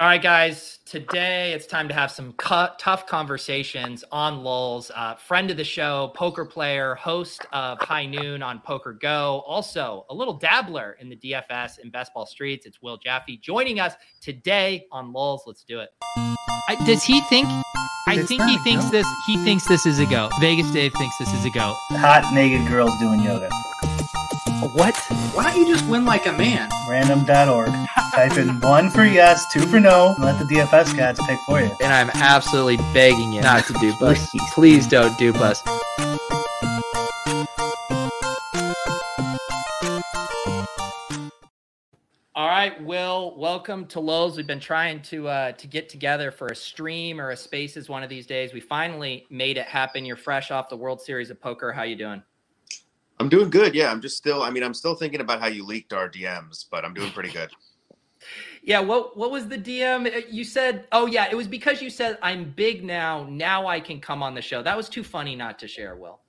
All right, guys. Today it's time to have some cu- tough conversations on LOLz. Uh, friend of the show, poker player, host of High Noon on PokerGo, also a little dabbler in the DFS and best ball streets. It's Will Jaffe joining us today on LOLz. Let's do it. I, does he think? I think he thinks this. He thinks this is a go. Vegas Dave thinks this is a go. Hot naked girls doing yoga. What? Why don't you just win like a man? Random.org. Type in one for yes, two for no. and Let the DFS cats pick for you. And I'm absolutely begging you not to dupe us. Please don't dupe us. All right, Will, welcome to LOLz. We've been trying to uh, to get together for a stream or a spaces one of these days. We finally made it happen. You're fresh off the World Series of Poker. How you doing? I'm doing good. Yeah, I'm just still. I mean, I'm still thinking about how you leaked our DMs, but I'm doing pretty good. Yeah, what what was the DM? Uh, You said, "Oh yeah, it was because you said I'm big now. Now I can come on the show." That was too funny not to share, Will.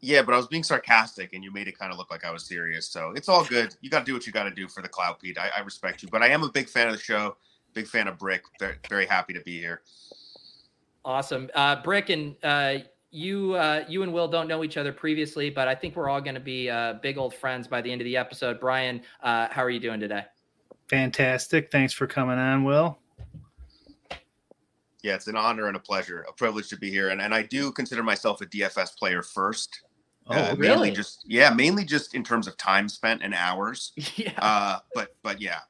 Yeah, but I was being sarcastic, and you made it kind of look like I was serious. So it's all good. You got to do what you got to do for the cloud, Pete. I, I respect you, but I am a big fan of the show. Big fan of Bric. Very, very happy to be here. Awesome, uh, Bric, and uh, you uh, you and Will don't know each other previously, but I think we're all going to be uh, big old friends by the end of the episode. Brian, uh, how are you doing today? Fantastic. Thanks for coming on, Will. Yeah, it's an honor and a pleasure, a privilege to be here, and and I do consider myself a DFS player first. Oh, Uh, really? Mainly just yeah, mainly just in terms of time spent and hours. yeah. Uh, but but yeah,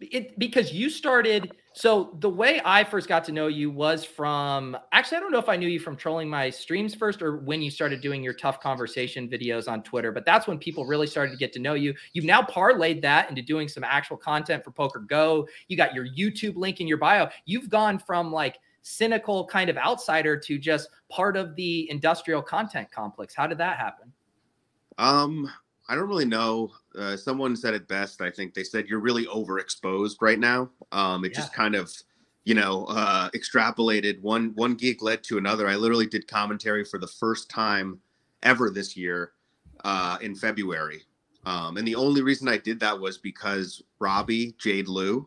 it because you started so the way i first got to know you was from actually i don't know if i knew you from trolling my streams first or when you started doing your tough conversation videos on twitter but that's when people really started to get to know you. You've now parlayed that into doing some actual content for poker go. You got your youtube link in your bio. You've gone from like cynical kind of outsider to just part of the industrial content complex. How did that happen? Um, I don't really know. Uh, someone said it best. I think they said you're really overexposed right now. Um, it just kind of, you know, uh, extrapolated. One one gig led to another. I literally did commentary for the first time ever this year uh, in February, um, and the only reason I did that was because Robbi Jade Lew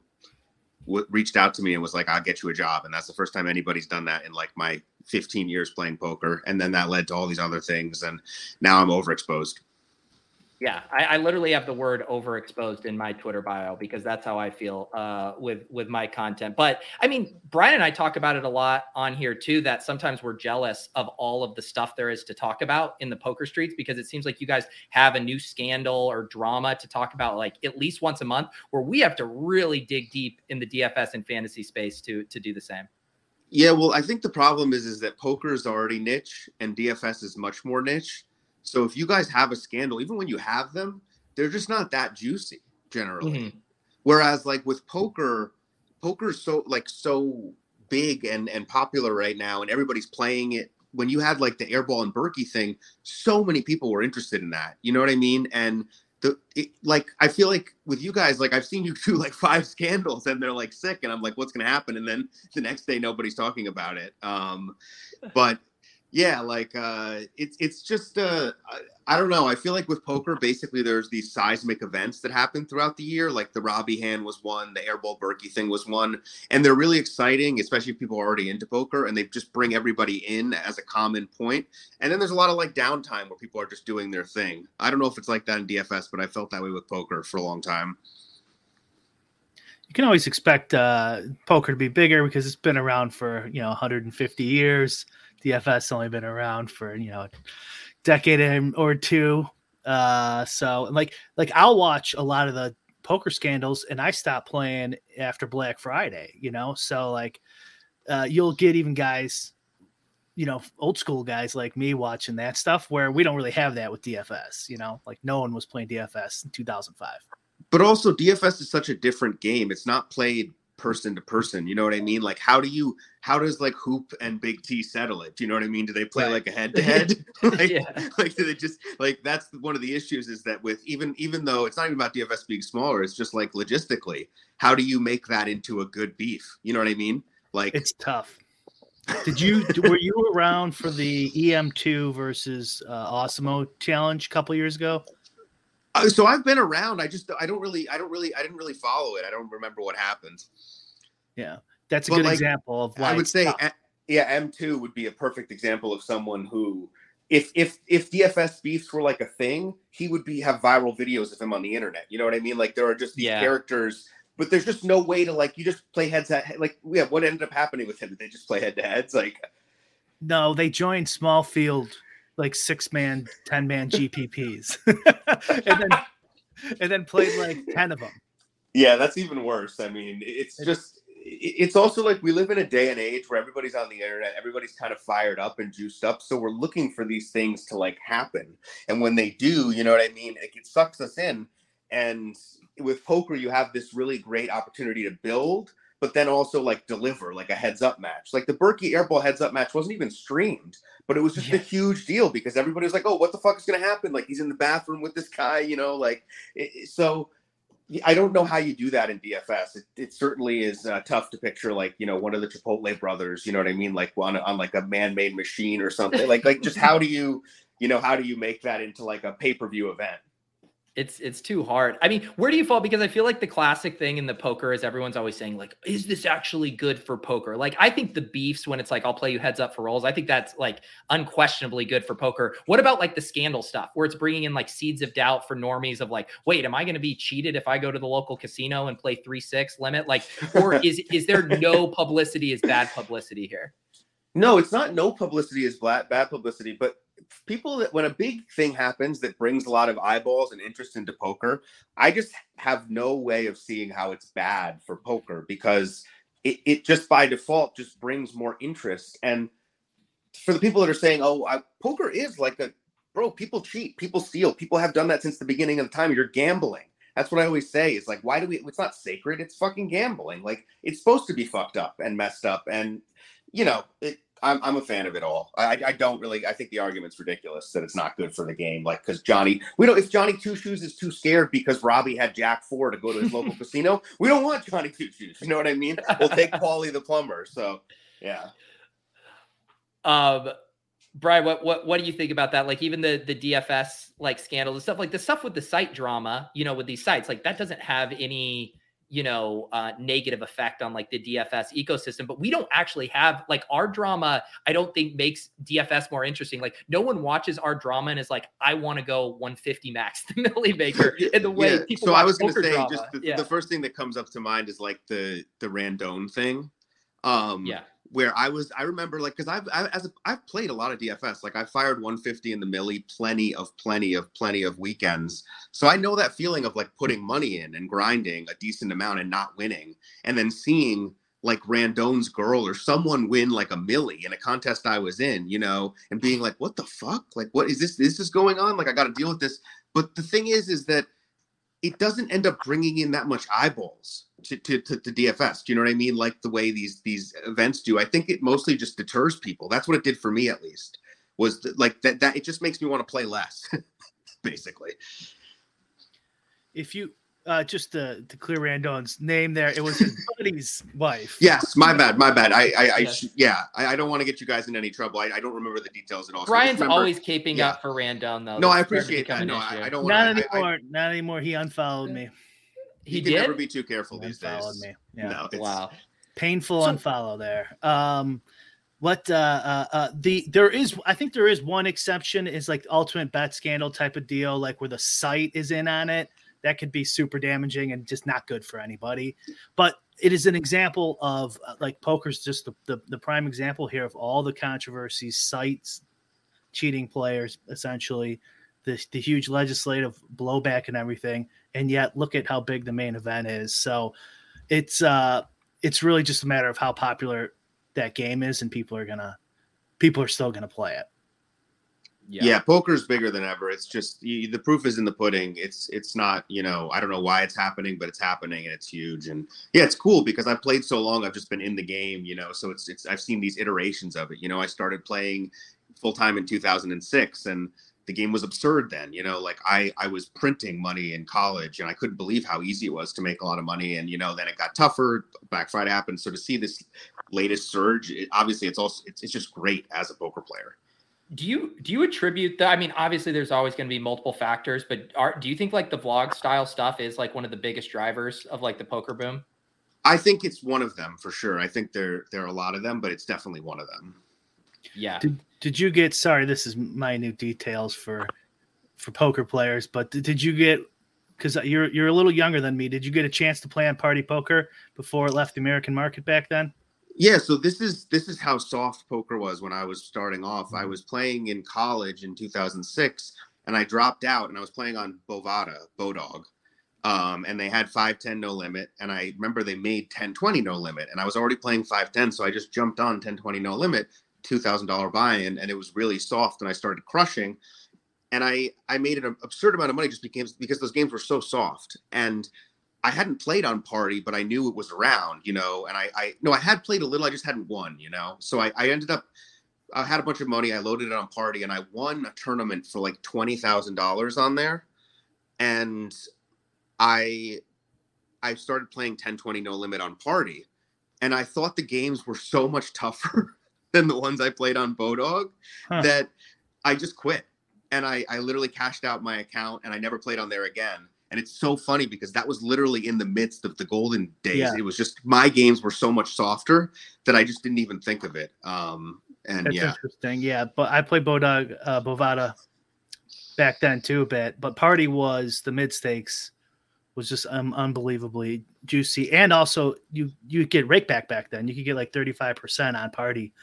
w- reached out to me and was like, "I'll get you a job," and that's the first time anybody's done that in like my 15 years playing poker. And then that led to all these other things, and now I'm overexposed. Yeah, I, I literally have the word overexposed in my Twitter bio because that's how I feel uh, with with my content. But I mean, Brian and I talk about it a lot on here too. That sometimes we're jealous of all of the stuff there is to talk about in the poker streets because it seems like you guys have a new scandal or drama to talk about like at least once a month, where we have to really dig deep in the DFS and fantasy space to to do the same. Yeah, well, I think the problem is is that poker is already niche and DFS is much more niche. So if you guys have a scandal, even when you have them, they're just not that juicy generally. Whereas like with poker, poker's so like so big and and popular right now, and everybody's playing it. When you had like the airball and Berkey thing, so many people were interested in that. You know what I mean? And the it, like, I feel like with you guys, like I've seen you do like five scandals, and they're like sick, and I'm like, what's gonna happen? And then the next day, nobody's talking about it. Um, but yeah, like uh, it's it's just uh, I, I don't know. I feel like with poker, basically, there's these seismic events that happen throughout the year. Like the Robbie hand was one, the Airball Berkey thing was one, and they're really exciting, especially if people are already into poker, and they just bring everybody in as a common point. And then there's a lot of like downtime where people are just doing their thing. I don't know if it's like that in DFS, but I felt that way with poker for a long time. You can always expect uh, poker to be bigger because it's been around for you know 150 years DFS only been around for you know a decade or two. Uh, so like like I'll watch a lot of the poker scandals, and I stop playing after Black Friday. You know, so like uh, you'll get even guys, you know, old school guys like me watching that stuff where we don't really have that with DFS. You know, like no one was playing DFS in 2005. But also, DFS is such a different game. It's not played person to person. You know what I mean? Like how do you how does like Hoop and Big T settle it? Do you know what I mean? Do they play right. like a head to head? Like do they just like that's one of the issues is that with even even though it's not even about DFS being smaller, it's just like logistically, how do you make that into a good beef? You know what I mean? Like it's tough. Did you were you around for the EM2 versus uh, Awesemo challenge a couple years ago? Uh, so I've been around. I just I don't really I don't really I didn't really follow it. I don't remember what happened. Yeah, that's a but good like, example of. Why. I would say, yeah, M two would be a perfect example of someone who, if if if DFS beefs were like a thing, he would be have viral videos of him on the internet. You know what I mean? Like there are just these yeah. characters, but there's just no way to like you just play heads at like yeah. What ended up happening with him? Did they just play head to heads? Like, no, they joined small field like six man, ten man GPPs, and then and then played like ten of them. Yeah, that's even worse. I mean, it's just it's also like we live in a day and age where everybody's on the internet, everybody's kind of fired up and juiced up. So we're looking for these things to like happen. And when they do, you know what I mean? It, it sucks us in. And with poker, you have this really great opportunity to build, but then also like deliver like a heads up match. Like the Berkey Airball heads up match wasn't even streamed, but it was just yeah. a huge deal because everybody was like, "Oh, what the fuck is going to happen?" Like he's in the bathroom with this guy, you know, like it, so. I don't know how you do that in DFS. It, it certainly is uh, tough to picture, like you know, one of the Chipotle brothers. You know what I mean? Like on on like a man-made machine or something. like like just how do you, you know, how do you make that into like a pay-per-view event? It's it's too hard. I mean, where do you fall? Because I feel like the classic thing in the poker is everyone's always saying like, is this actually good for poker? Like, I think the beefs when it's like I'll play you heads up for rolls. I think that's like unquestionably good for poker. What about like the scandal stuff where it's bringing in like seeds of doubt for normies of like, wait, am I going to be cheated if I go to the local casino and play three six limit? Like, or is is there no publicity is bad publicity here? No, it's not no publicity is bad bad publicity, but people that when a big thing happens that brings a lot of eyeballs and interest into poker, I just have no way of seeing how it's bad for poker because it, it just by default just brings more interest. And for the people that are saying, "Oh, I, poker is like a bro," people cheat, people steal, people have done that since the beginning of the time. You're gambling. That's what I always say. Is like, why do we? It's not sacred. It's fucking gambling. Like, it's supposed to be fucked up and messed up, and you know, it, I'm, I'm a fan of it all. I, I don't really. I think the argument's ridiculous that it's not good for the game. Like because Johnny, we don't. If Johnny Two Shoes is too scared because Robbie had Jack Four to go to his local casino, we don't want Johnny Two Shoes. You know what I mean? We'll take Paulie the plumber. So yeah. Um, Brian, what what what do you think about that? Like even the the DFS like scandal and stuff, like the stuff with the site drama, you know, with these sites, like that doesn't have any you know uh, negative effect on like the dfs ecosystem but we don't actually have like our drama i don't think makes dfs more interesting like no one watches our drama and is like i want to go 150 max the millie maker in the way yeah. people so i was going to say drama. just the, yeah. the, first thing that comes up to mind is like the the randone thing um yeah where I was, I remember like because I've I, as a, I've played a lot of DFS. Like I fired 150 in the millie, plenty of plenty of plenty of weekends. So I know that feeling of like putting money in and grinding a decent amount and not winning, and then seeing like Randone's girl or someone win like a millie in a contest I was in, you know, and being like, what the fuck? Like, what is this? This is this going on? Like, I got to deal with this. But the thing is, is that it doesn't end up bringing in that much eyeballs to, to, to, to, DFS. Do you know what I mean? Like the way these these events do. I think it mostly just deters people. That's what it did for me, at least. Was the, like that. That it just makes me want to play less, basically. If you uh, just to, to clear Randone's name there, it was his buddy's wife. Yes, my bad, my bad. I, I, I Yes. sh- yeah, I, I don't want to get you guys in any trouble. I, I don't remember the details at all. So I just Brian's remember- alwaase caping yeah. up for Randone though. No, I That's starting to appreciate that. No, I. I don't Not want to. anymore. Not anymore. He unfollowed me. He, He, can did. never be too careful these Unfollowed days. me. Yeah. No, it's, wow. Painful So- unfollow there. Um, what uh, uh, uh, the there is I think there is one exception is like ultimate bet scandal type of deal, like where the site is in on it. That could be super damaging and just not good for anybody. But it is an example of uh, like poker's just the, the, the prime example here of all the controversies, sites, cheating players, essentially, the, the huge legislative blowback and everything. And yet look at how big the main event is. So it's uh it's really just a matter of how popular that game is and people are gonna people are still gonna play it. yeah. poker's bigger than ever. It's just you, the proof is in the pudding. It's it's not you know I don't know why it's happening, but it's happening and it's huge. And yeah, it's cool because I've played so long. I've just been in the game, you know. So it's it's I've seen these iterations of it. You know, I started playing full time in 2006 and the game was absurd then you know like i i was printing money in college and i couldn't believe how easy it was to make a lot of money and you know then it got tougher black friday happened so to see this latest surge it, obviously it's also it's, it's just great as a poker player Do you do you attribute that? I mean, obviously, there's always going to be multiple factors, but are, do you think like the vlog style stuff is like one of the biggest drivers of like the poker boom? i think it's one of them for sure i think there there are a lot of them but it's definitely one of them Yeah. Did did you get sorry, this is minute details for for poker players, but did, you get because you're you're a little younger than me, did you get a chance to play on party poker before it left the American market back then? Yeah, so this is this is how soft poker was when I was starting off. I was playing in college in 2006, and I dropped out, and I was playing on Bovada, Bodog, um, and they had 510 no limit, and I remember they made 1020 no limit, and I was already playing 510, so I just jumped on 1020 no limit, two thousand dollar buy-in, and it was really soft, and I started crushing, and I I made an absurd amount of money just because because those games were so soft, and I hadn't played on party, but I knew it was around, you know, and I, I no, I had played a little, I just hadn't won, you know. So I, I ended up I had a bunch of money, I loaded it on party and I won a tournament for like twenty thousand dollars on there. And I I started playing 1020 no limit on party. And I thought the games were so much tougher than the ones I played on Bodog Huh. that I just quit. And I, I literally cashed out my account and I never played on there again. And it's so funny because that was literally in the midst of the golden days. Yeah. It was just my games were so much softer that I just didn't even think of it. Um, and That's yeah, interesting. Yeah, but I played Bodog uh, Bovada back then too a bit, but party was the mid stakes was just um, unbelievably juicy, and also you you get rake back back then. You could get like thirty five percent on party.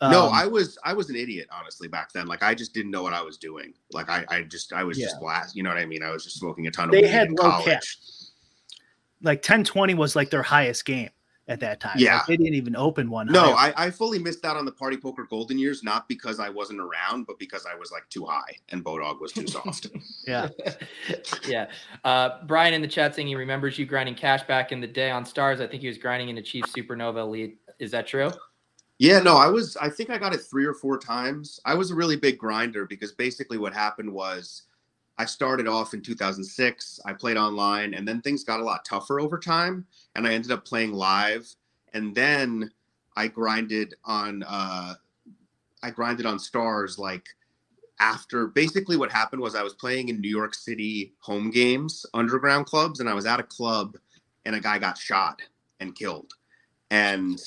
No, Um, I was I was an idiot honestly back then. Like I just didn't know what I was doing. Like I I just I was just blast. You know what I mean? I was just smoking a ton of They weed had in low college. cap. like ten twenty was like their highest game at that time. Yeah. Like, they didn't even open one. No. I, I fully missed out on the party poker golden years, not because I wasn't around, but because I was like too high and Bodog was too soft. yeah. yeah. Uh, Brian in the chat saying he remembers you grinding cash back in the day on stars. I think he was grinding in the Chief Supernova Elite. Is that true? Yeah, no, I was. I think I got it three or four times. I was a really big grinder because basically what happened was I started off in 2006. I played online, and then things got a lot tougher over time, and I ended up playing live. And then I grinded on. Uh, I grinded on stars like after. Basically, what happened was I was playing in New York City home games, underground clubs, and I was at a club, and a guy got shot and killed, and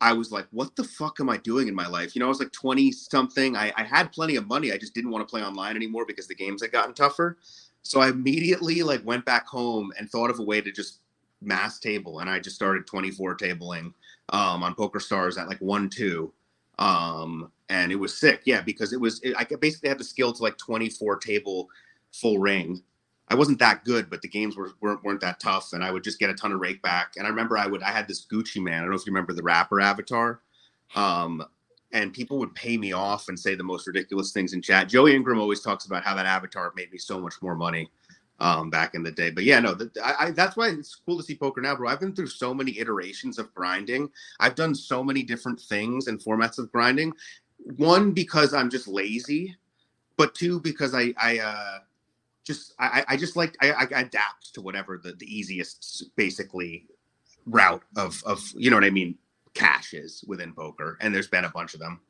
I was like, what the fuck am I doing in my life? You know, I was like 20 something. I, I had plenty of money. I just didn't want to play online anymore because the games had gotten tougher. So I immediately like went back home and thought of a way to just mass table. And I just started 24 tabling um, on PokerStars at like one, two. Um, and it was sick. Yeah, because it was, it, I basically had the skill to like 24 table full ring. I wasn't that good, but the games were, weren't weren't that tough, and I would just get a ton of rake back. And I remember I would I had this Gucci Mane. I don't know if you remember the rapper avatar. Um, and people would pay me off and say the most ridiculous things in chat. Joey Ingram always talks about how that avatar made me so much more money um, back in the day. But yeah, no, that, I, I, that's why it's cool to see poker now, bro. I've been through so many iterations of grinding. I've done so many different things and formats of grinding. One because I'm just lazy, but two because I I uh, just I, I just like I, I adapt to whatever the, the easiest basically route of of you know what I mean cash is within poker, and there's been a bunch of them.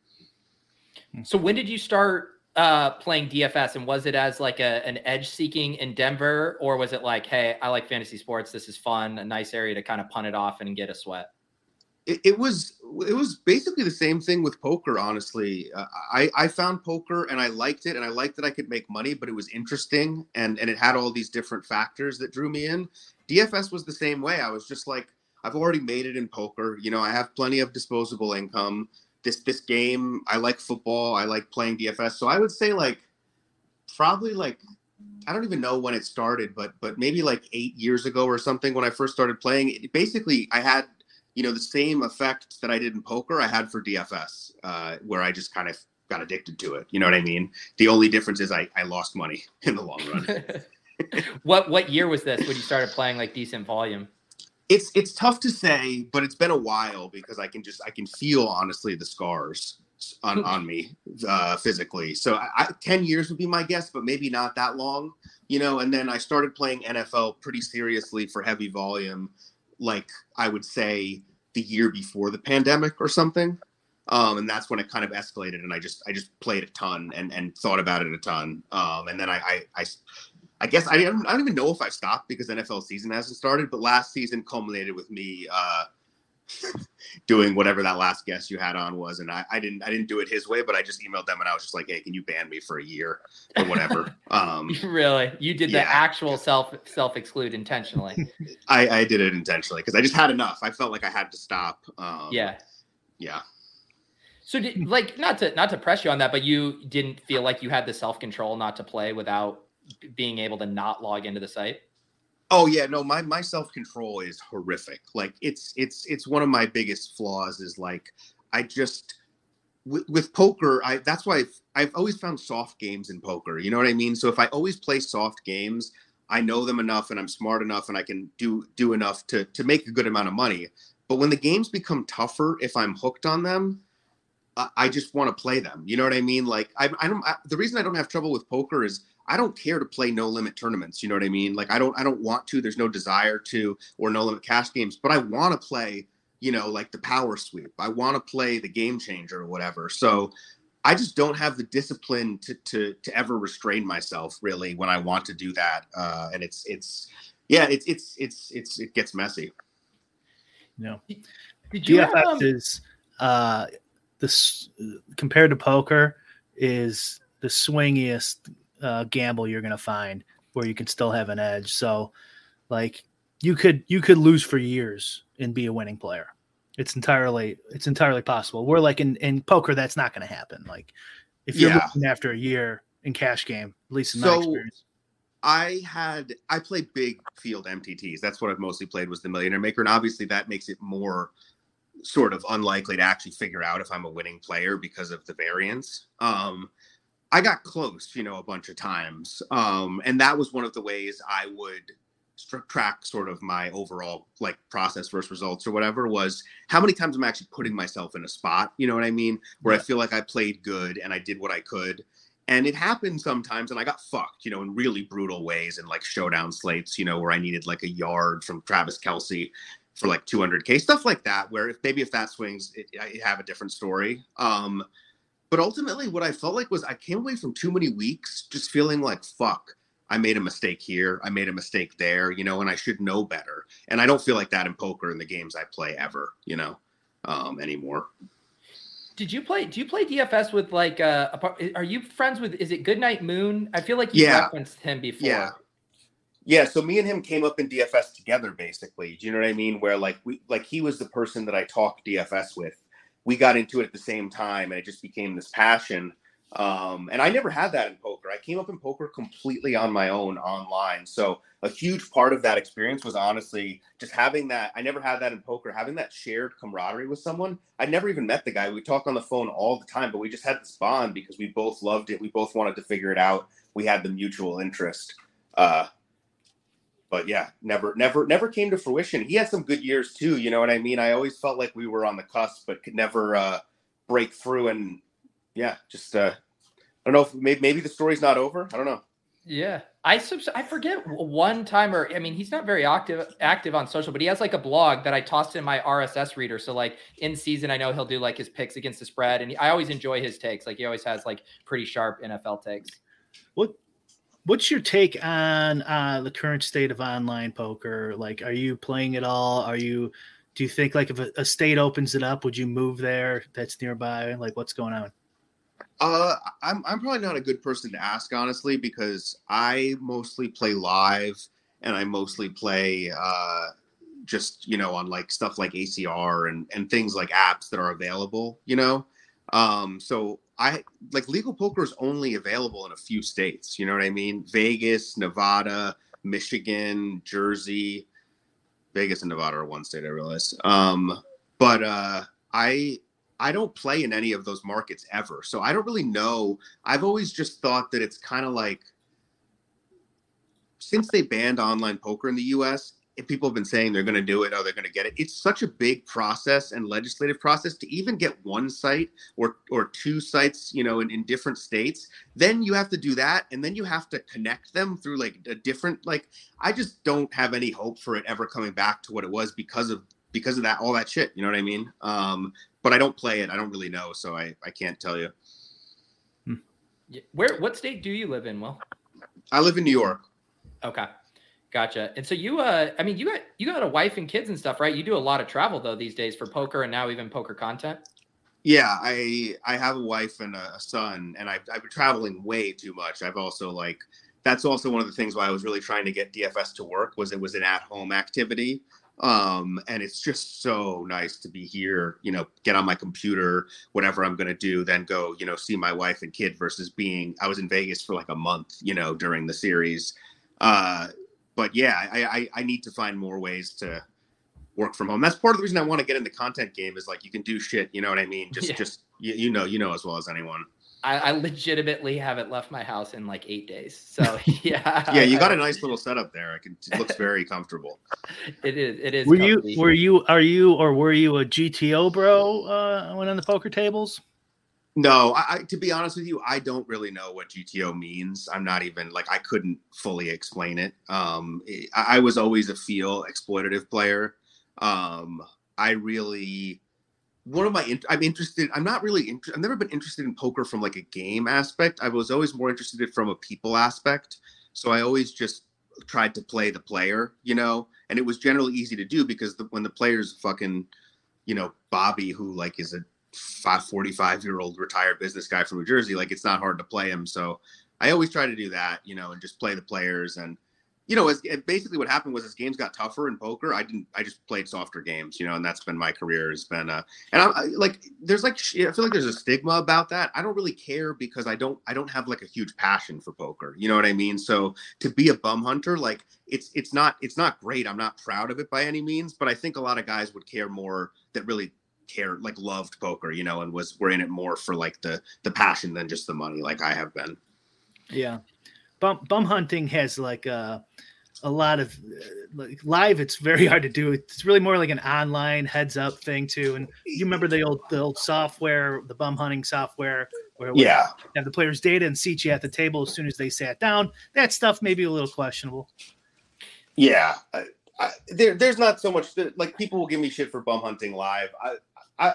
So when did you start uh, playing DFS, and was it as like a, an edge seeking in Denver, or was it like, hey, I like fantasy sports, this is fun, a nice area to kind of punt it off and get a sweat? It, was it was basically the same thing with poker. Honestly, uh, I I found poker and I liked it, and I liked that I could make money, but it was interesting and and it had all these different factors that drew me in. DFS was the same way. I was just like, I've already made it in poker. You know, I have plenty of disposable income this this game. I like football. I like playing DFS. So I would say like probably like I don't even know when it started, but but maybe like eight years ago or something when I first started playing. It, basically, I had you know the same effect that I did in poker. I had for DFS, uh, where I just kind of got addicted to it. You know what I mean? The only difference is I I lost money in the long run. what what year was this when you started playing like decent volume? it's it's tough to say, but it's been a while because I can just I can feel honestly the scars on on me uh, physically. So I, I, ten years would be my guess, but maybe not that long, you know. And then I started playing NFL pretty seriously for heavy volume, like I would say the year before the pandemic or something. Um, and that's when it kind of escalated, and I just I just played a ton and and thought about it a ton. Um, and then I, I I I guess I don't, I don't even know if I've stopped because NFL season hasn't started, but last season culminated with me uh, doing whatever that last guest you had on was, and I, I didn't I didn't do it his way, but I just emailed them and I was just like, hey, can you ban me for a year or whatever? Um, really, you did the actual self self exclude intentionally. I, I did it intentionally because I just had enough. I felt like I had to stop. Um, yeah, yeah. So did like not to not to press you on that, but you didn't feel like you had the self control not to play without being able to not log into the site? Oh yeah, no, my my self control is horrific. Like it's it's it's one of my biggest flaws. Is like I just with, with poker, I that's why I've, I've always found soft games in poker. You know what I mean? So if I always play soft games, I know them enough and I'm smart enough and I can do do enough to to make a good amount of money. But when the games become tougher, if I'm hooked on them, I just want to play them. You know what I mean? Like I, I don't. I, the reason I don't have trouble with poker is I don't care to play no limit tournaments. You know what I mean? Like I don't I don't want to. There's no desire to or no limit cash games, but I want to play. You know, like the power sweep. I want to play the game changer or whatever. So I just don't have the discipline to to to ever restrain myself really when I want to do that. Uh, and it's it's yeah, it's it's it's it's it gets messy. No, DFS have, um... is uh this compared to poker is the swingiest uh, gamble you're going to find where you can still have an edge. So, like you could you could lose for years and be a winning player. It's entirely it's entirely possible. We're like in in poker, that's not going to happen. Like if you're yeah. losing after a year in cash game, at least in so, my experience. I had I played big field MTTs. That's what I've mostly played was the Millionaire Maker, and obviously that makes it more sort of unlikely to actually figure out if I'm a winning player because of the variance. Um, I got close, you know, a bunch of times. Um, and that was one of the ways I would track sort of my overall like process versus results or whatever was how many times I'm actually putting myself in a spot, you know what I mean? Where yeah. I feel like I played good and I did what I could. And it happened sometimes, and I got fucked, you know, in really brutal ways and like showdown slates, you know, where I needed like a yard from Travis Kelce for like 200k, stuff like that. Where if maybe if that swings, it, I have a different story. Um, but ultimately, what I felt like was I came away from too many weeks just feeling like, fuck, I made a mistake here. I made a mistake there, you know, and I should know better. And I don't feel like that in poker in the games I play ever, you know, um, anymore. Did you play? Do you play DFS with like? Uh, a, are you friends with? Is it Goodnight Moon? I feel like you yeah. referenced him before. Yeah, yeah. So me and him came up in DFS together, basically. Do you know what I mean? Where like we like he was the person that I talked DFS with, we got into it at the same time and it just became this passion. Um, and I never had that in poker. I came up in poker completely on my own online. So a huge part of that experience was honestly just having that. I never had that in poker, having that shared camaraderie with someone. I never even met the guy. We talk on the phone all the time, but we just had this bond because we both loved it. We both wanted to figure it out. We had the mutual interest. Uh, but yeah, never, never, never came to fruition. He had some good years too. You know what I mean? I always felt like we were on the cusp, but could never uh, break through. And yeah, just uh, I don't know if maybe, maybe the story's not over. I don't know. Yeah, I subs- I forget one time or I mean he's not very active active on social, but he has like a blog that I tossed in my RSS reader. So like in season, I know he'll do like his picks against the spread, and he, I always enjoy his takes. Like he always has like pretty sharp NFL takes. What What's your take on uh, the current state of online poker? Like, are you playing it all? Are you? Do you think like if a, a state opens it up, would you move there? That's nearby. Like, what's going on? Uh, I'm I'm probably not a good person to ask honestly because I mostly play live and I mostly play uh just you know on like stuff like ACR and and things like apps that are available. You know, um, so I like legal poker is only available in a few states. You know what I mean? Vegas, Nevada, Michigan, Jersey. Vegas and Nevada are one state. I realize. Um, but uh, I I don't play in any of those markets ever. So I don't really know. I've always just thought that it's kind of like since they banned online poker in the US, if people have been saying they're going to do it, oh, they're going to get it. It's such a big process and legislative process to even get one site or or two sites, you know, in, in different states. Then you have to do that, and then you have to connect them through like a different. Like, I just don't have any hope for it ever coming back to what it was because of because of that all that shit. You know what I mean? Um, but I don't play it. I don't really know, so I I can't tell you. Where what state do you live in, Will? I live in New York. Okay. Gotcha. And so you uh I mean you got you got a wife and kids and stuff, right? You do a lot of travel though these days for poker and now even poker content. Yeah, I I have a wife and a son, and I've I've been traveling way too much. I've also like that's also one of the things why I was really trying to get DFS to work was it was an at home activity. Um, and it's just so nice to be here, you know, get on my computer, whatever I'm gonna do, then go, you know, see my wife and kid versus being I was in Vegas for like a month, you know, during the series. Uh but yeah, I, I, I need to find more ways to work from home. That's part of the reason I want to get in the content game is like you can do shit. You know what I mean? Just Yeah. just you, you know you know as well as anyone. I, I legitimately haven't left my house in like eight days. So yeah. Yeah, you got a nice little setup there. I can it looks very comfortable. It is. It is. Were you were you are you or were you a GTO bro uh, when on the poker tables? No, I, I to be honest with you, I don't really know what GTO means. I'm not even like I couldn't fully explain it. Um, I, I was always a feel exploitative player. Um, I really one of my I'm interested. I'm not really. Inter- I've never been interested in poker from like a game aspect. I was always more interested in from a people aspect. So I always just tried to play the player, you know, and it was generally easy to do because the, when the player's fucking, you know, Bobby, who like is a five, 45 year old retired business guy from New Jersey, like it's not hard to play him. So I always try to do that, you know, and just play the players. And, you know, as basically what happened was as games got tougher in poker, I didn't, I just played softer games, you know, and that's been my career has been, uh, and I'm I, like, there's like, I feel like there's a stigma about that. I don't really care because I don't, I don't have like a huge passion for poker. You know what I mean? So to be a bum hunter, like it's, it's not, it's not great. I'm not proud of it by any means, but I think a lot of guys would care more that really care like loved poker you know and was were in it more for like the the passion than just the money like i have been Yeah, bum bum hunting has like a a lot of uh, like live. It's very hard to do. It's really more like an online heads up thing too. And you remember the old the old software, the bum hunting software, where yeah have the player's data and seat you at the table as soon as they sat down. That stuff may be a little questionable. yeah I, I, there there's not so much that, like people will give me shit for bum hunting live i i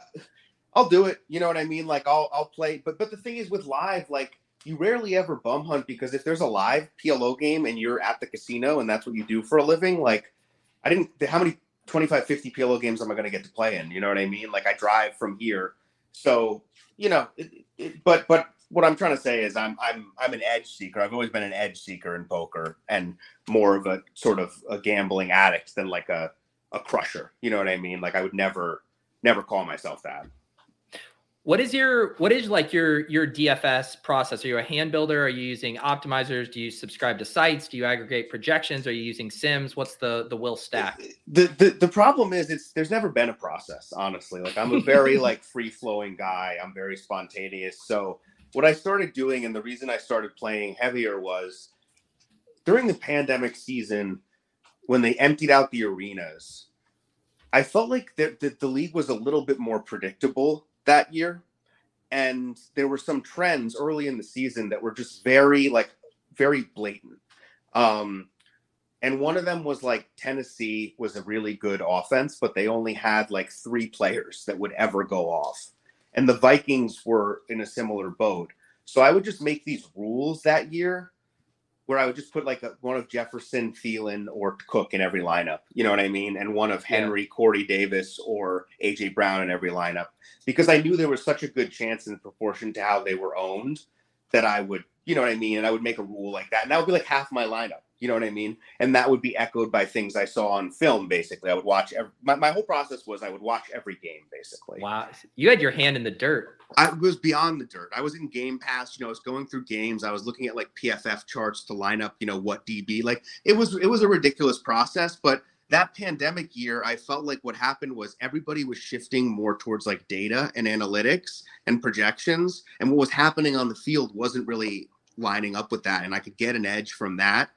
i'll do it you know what i mean? Like i'll i'll play but but the thing is with live like you rarely ever bum hunt because if there's a live plo game and you're at the casino and that's what you do for a living like i didn't how many 25 50 plo games am i going to get to play in? You know what i mean? Like i drive from here. So you know it, it, but but what i'm trying to say is i'm i'm i'm an edge seeker. I've always been an edge seeker in poker and more of a sort of a gambling addict than like a a crusher. You know what i mean? Like i would never never call myself that What is your what is like your your DFS process? Are you a hand builder? Are you using optimizers? Do you subscribe to sites? Do you aggregate projections? Are you using sims? What's the the will stack? the, the the problem is it's there's never been a process honestly like i'm a very like free flowing guy i'm very spontaneous so what i started doing and the reason i started playing heavier was during the pandemic season when they emptied out the arenas i felt like the, the, the league was a little bit more predictable that year and there were some trends early in the season that were just very like very blatant. Um, and one of them was like Tennessee was a really good offense, but they only had like three players that would ever go off. And the Vikings were in a similar boat. So I would just make these rules that year where I would just put like a, one of Jefferson, Thielen, or Cook in every lineup. You know what I mean? And one of Henry, yeah. Corey Davis, or AJ Brown in every lineup because I knew there was such a good chance in proportion to how they were owned that I would, you know what I mean? And I would make a rule like that. And that would be like half my lineup. You know what I mean? And that would be echoed by things I saw on film. Basically, I would watch. Every, my my whole process was I would watch every game. Basically, wow, you had your hand in the dirt. I was beyond the dirt. I was in Game Pass. You know, I was going through games. I was looking at like PFF charts to line up. You know what DB like. It was it was a ridiculous process, but that pandemic year, I felt like what happened was everybody was shifting more towards like data and analytics and projections, and what was happening on the field wasn't really lining up with that, and I could get an edge from that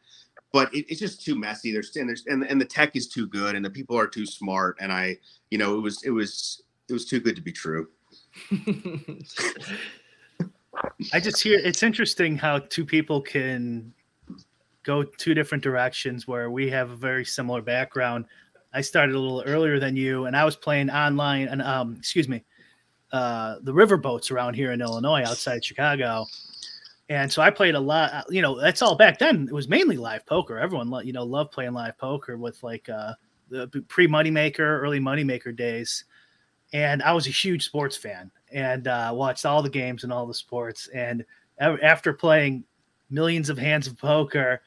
but it, it's just too messy. There's and there's and, and the tech is too good, and the people are too smart. And I, you know, it was it was it was too good to be true. I just hear it's interesting how two people can go two different directions where we have a very similar background. I started a little earlier than you, and I was playing online and um, excuse me, uh, the riverboats around here in Illinois, outside Chicago. And so I played a lot. You know, that's all back then. It was mainly live poker. Everyone, you know, loved playing live poker with like uh, the pre moneymaker, early moneymaker days. And I was a huge sports fan and uh, watched all the games and all the sports. And after playing millions of hands of poker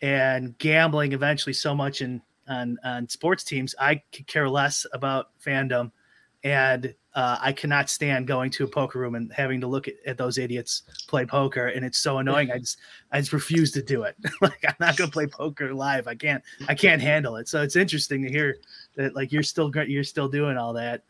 and gambling eventually so much in on on sports teams, I could care less about fandom. And uh, I cannot stand going to a poker room and having to look at, at, those idiots play poker, and it's so annoying. I just I just refuse to do it. like I'm not gonna play poker live. I can't I can't handle it. So it's interesting to hear that like you're still you're still doing all that.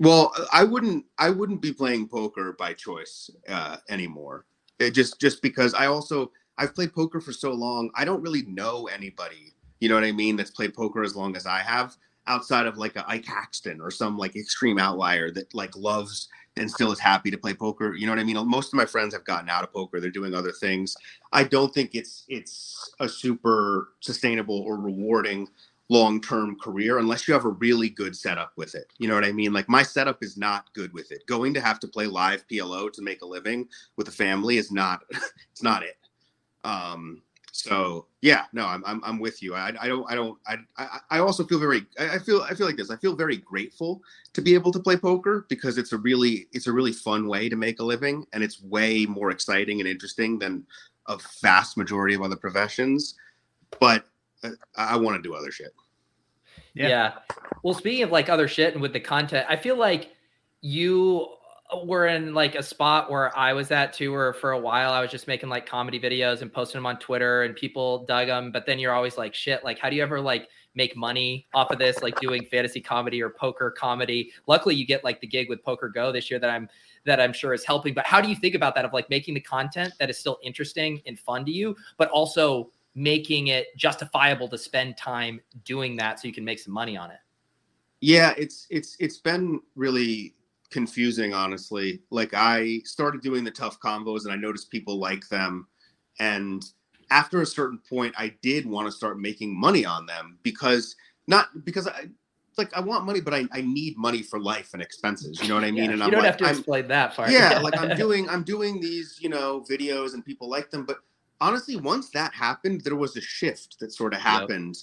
Well, I wouldn't I wouldn't be playing poker by choice uh, anymore. It just just because I also I've played poker for so long. I don't really know anybody. You know what I mean? That's played poker as long as I have outside of like a Ike Haxton or some like extreme outlier that like loves and still is happy to play poker. You know what I mean? Most of my friends have gotten out of poker. They're doing other things. I don't think it's it's a super sustainable or rewarding long-term career unless you have a really good setup with it. You know what I mean? Like my setup is not good with it. Going to have to play live PLO to make a living with a family is not it's not it. Um so yeah, no, I'm I'm, I'm with you. I, I don't I don't I, I I also feel very I feel I feel like this. I feel very grateful to be able to play poker because it's a really it's a really fun way to make a living and it's way more exciting and interesting than a vast majority of other professions. But uh, I, I want to do other shit. Yeah. yeah. Well, speaking of like other shit and with the content, I feel like you were in like a spot where I was at too, where for a while I was just making like comedy videos and posting them on Twitter and people dug them. But then you're always like, shit, like, how do you ever like make money off of this, like doing fantasy comedy or poker comedy? Luckily, you get like the gig with PokerGo this year that I'm that I'm sure is helping. But how do you think about that of like making the content that is still interesting and fun to you, but also making it justifiable to spend time doing that so you can make some money on it? Yeah, it's it's it's been really confusing, honestly. Like I started doing the tough combos and I noticed people like them. And after a certain point, I did want to start making money on them because not because I like I want money, but I, I need money for life and expenses. You know what I mean? Yeah, and you I'm don't like, have to I'm, explain that part. Yeah, like I'm doing I'm doing these, you know, videos and people like them. But honestly, once that happened, there was a shift that sort of happened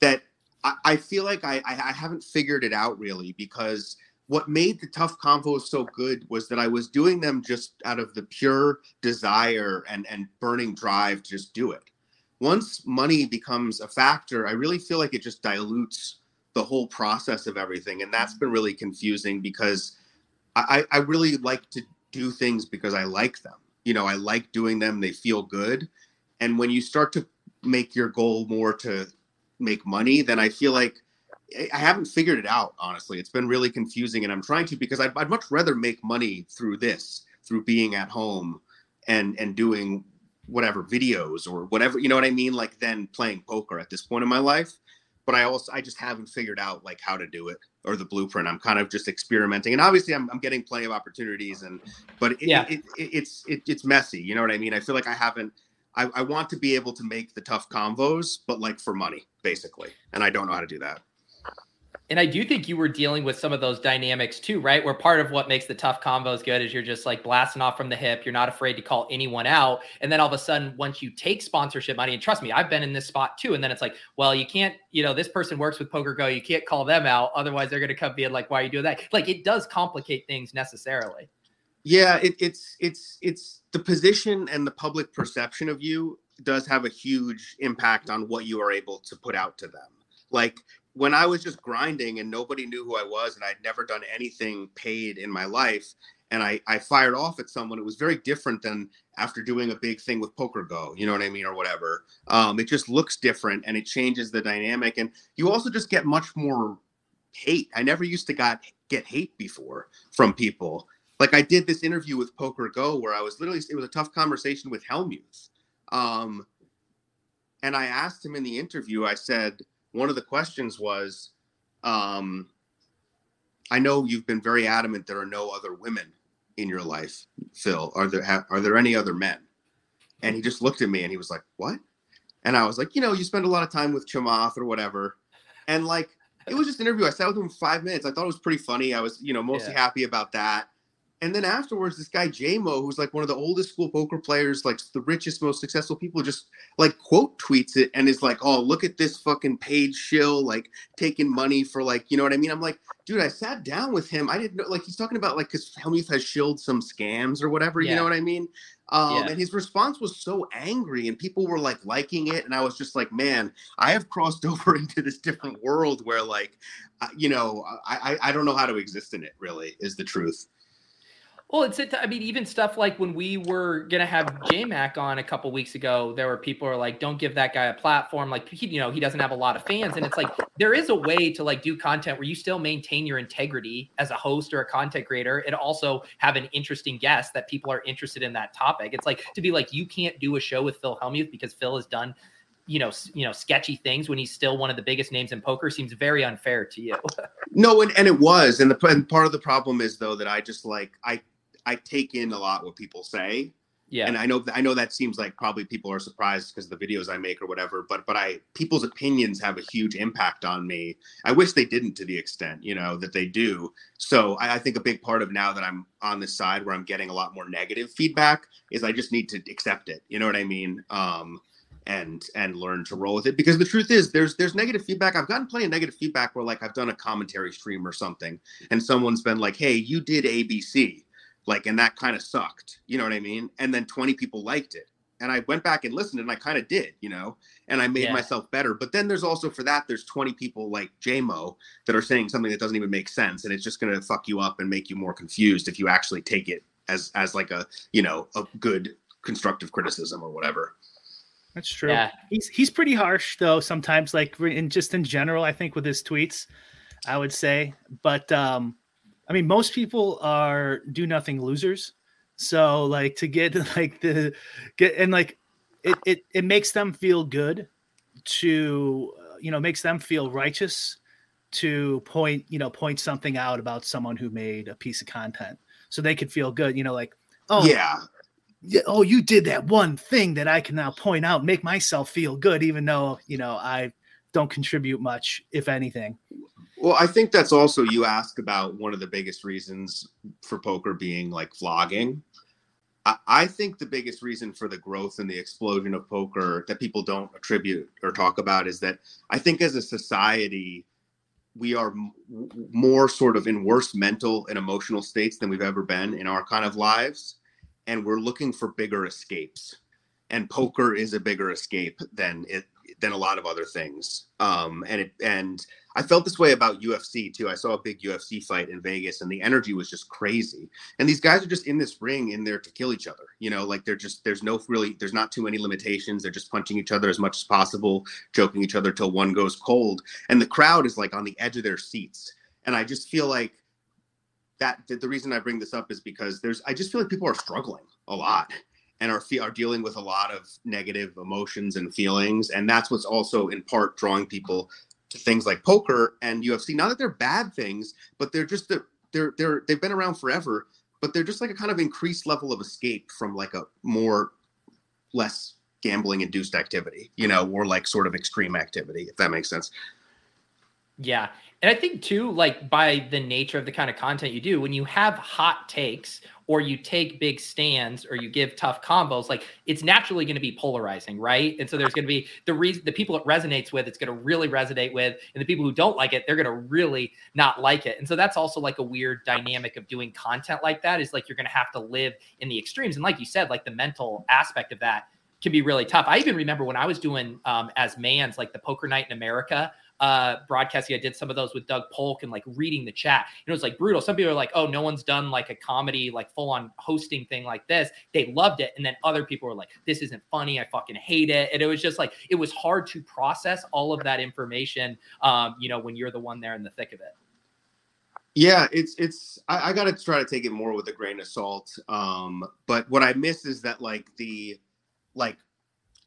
yep. that I, I feel like I, I haven't figured it out really because what made the tough convos so good was that I was doing them just out of the pure desire and and burning drive to just do it. Once money becomes a factor, I really feel like it just dilutes the whole process of everything, and that's been really confusing because I, I really like to do things because I like them. You know, I like doing them; they feel good, and when you start to make your goal more to make money, then I feel like I haven't figured it out, honestly. It's been really confusing, and I'm trying to because I'd, I'd much rather make money through this, through being at home and and doing whatever videos or whatever, you know what I mean? Like then playing poker at this point in my life. but I also I just haven't figured out like how to do it or the blueprint. I'm kind of just experimenting, and obviously I'm, I'm getting plenty of opportunities, and but it, Yeah. it, it, it's it, it's messy. You know what I mean? I feel like I haven't. I, I want to be able to make the tough convos, but like for money, basically, and I don't know how to do that. And I do think you were dealing with some of those dynamics too, right? Where part of what makes the tough combos good is you're just like blasting off from the hip. You're not afraid to call anyone out. And then all of a sudden, once you take sponsorship money, and trust me, I've been in this spot too. And then it's like, well, you can't, you know, this person works with PokerGo. You can't call them out. Otherwise, they're going to come being like, why are you doing that? Like it does complicate things necessarily. Yeah, it, it's it's it's the position and the public perception of you does have a huge impact on what you are able to put out to them. Like when I was just grinding and nobody knew who I was and I'd never done anything paid in my life and I, I fired off at someone, it was very different than after doing a big thing with PokerGo, you know what I mean, or whatever. Um, it just looks different and it changes the dynamic. And you also just get much more hate. I never used to got get hate before from people. Like I did this interview with PokerGo where I was literally it was a tough conversation with Hellmuth. Um, and I asked him in the interview, I said, one of the questions was, um, I know you've been very adamant there are no other women in your life, Phil. Are there ha- are there any other men? And he just looked at me and he was like, "What?" And I was like, "You know, you spend a lot of time with Chamath or whatever." And like, it was just an interview. I sat with him for five minutes. I thought it was pretty funny. I was, you know, mostly Yeah. happy about that. And then afterwards, this guy JMO, who's like one of the oldest school poker players, like the richest, most successful people, just like quote tweets it and is like, "Oh, look at this fucking paid shill, like taking money for like, you know what I mean?" I'm like, dude, I sat down with him. I didn't know, like, he's talking about like because Hellmuth has shilled some scams or whatever. You know what I mean? Um, Yeah. And his response was so angry, and people were like liking it, and I was just like, man, I have crossed over into this different world where, like, uh, you know, I, I I don't know how to exist in it. Really, is the truth. Well, it's it. I mean, even stuff like when we were gonna have JMac on a couple weeks ago, there were people are like, "Don't give that guy a platform." Like, he, you know, he doesn't have a lot of fans, and it's like there is a way to like do content where you still maintain your integrity as a host or a content creator, and also have an interesting guest that people are interested in that topic. It's like to be like, you can't do a show with Phil Hellmuth because Phil has done. You know, you know, sketchy things when he's still one of the biggest names in poker seems very unfair to you. No, and, and it was, and the and part of the problem is though that I just like I I take in a lot what people say, yeah, and I know I know that seems like probably people are surprised because of the videos I make or whatever, but but I people's opinions have a huge impact on me. I wish they didn't to the extent you know that they do. So I, I think a big part of now that I'm on this side where I'm getting a lot more negative feedback is I just need to accept it. You know what I mean? Um, and and learn to roll with it because the truth is there's there's negative feedback i've gotten plenty of negative feedback where like i've done a commentary stream or something and someone's been like hey you did abc like and that kind of sucked you know what i mean and then 20 people liked it and i went back and listened and i kind of did you know and i made Yeah. myself better but then there's also for that there's 20 people like jmo that are saying something that doesn't even make sense and it's just going to fuck you up and make you more confused if you actually take it as as like a you know a good constructive criticism or whatever That's true. Yeah. He's he's pretty harsh though. Sometimes, like in just in general, I think with his tweets, I would say. But um, I mean, most people are do nothing losers. So like to get like the get and like it it it makes them feel good to you know makes them feel righteous to point you know point something out about someone who made a piece of content so they could feel good you know like oh yeah yeah, oh, you did that one thing that I can now point out, make myself feel good, even though you know I don't contribute much, if anything. Well, I think that's also you asked about one of the biggest reasons for poker being like vlogging. I, I think the biggest reason for the growth and the explosion of poker that people don't attribute or talk about is that I think as a society, we are m- more sort of in worse mental and emotional states than we've ever been in our kind of lives. And we're looking for bigger escapes. And poker is a bigger escape than it than a lot of other things. Um, and it and I felt this way about UFC too. I saw a big UFC fight in Vegas and the energy was just crazy. And these guys are just in this ring in there to kill each other. You know, like they're just there's no really there's not too many limitations. They're just punching each other as much as possible, joking each other till one goes cold. And the crowd is like on the edge of their seats. And I just feel like that the, the reason I bring this up is because there's I just feel like people are struggling a lot and are are dealing with a lot of negative emotions and feelings and that's what's also in part drawing people to things like poker and UFC. Not that they're bad things, but they're just they're they're they've been around forever, but they're just like a kind of increased level of escape from like a more less gambling induced activity, you know, or like sort of extreme activity, if that makes sense. Yeah. And I think too, like by the nature of the kind of content you do, when you have hot takes or you take big stands or you give tough combos, like it's naturally going to be polarizing, right? And so there's going to be the reason the people it resonates with, it's going to really resonate with, and the people who don't like it, they're going to really not like it. And so that's also like a weird dynamic of doing content like that is like you're going to have to live in the extremes. And like you said, like the mental aspect of that can be really tough. I even remember when I was doing um, as man's like the poker night in America uh broadcasting. I did some of those with Doug Polk and like reading the chat. And it was like brutal. Some people are like, oh, no one's done like a comedy, like full on hosting thing like this. They loved it. And then other people were like, this isn't funny. I fucking hate it. And it was just like, it was hard to process all of that information, um, you know, when you're the one there in the thick of it. Yeah, it's it's I, I gotta try to take it more with a grain of salt. Um, but what I miss is that like the like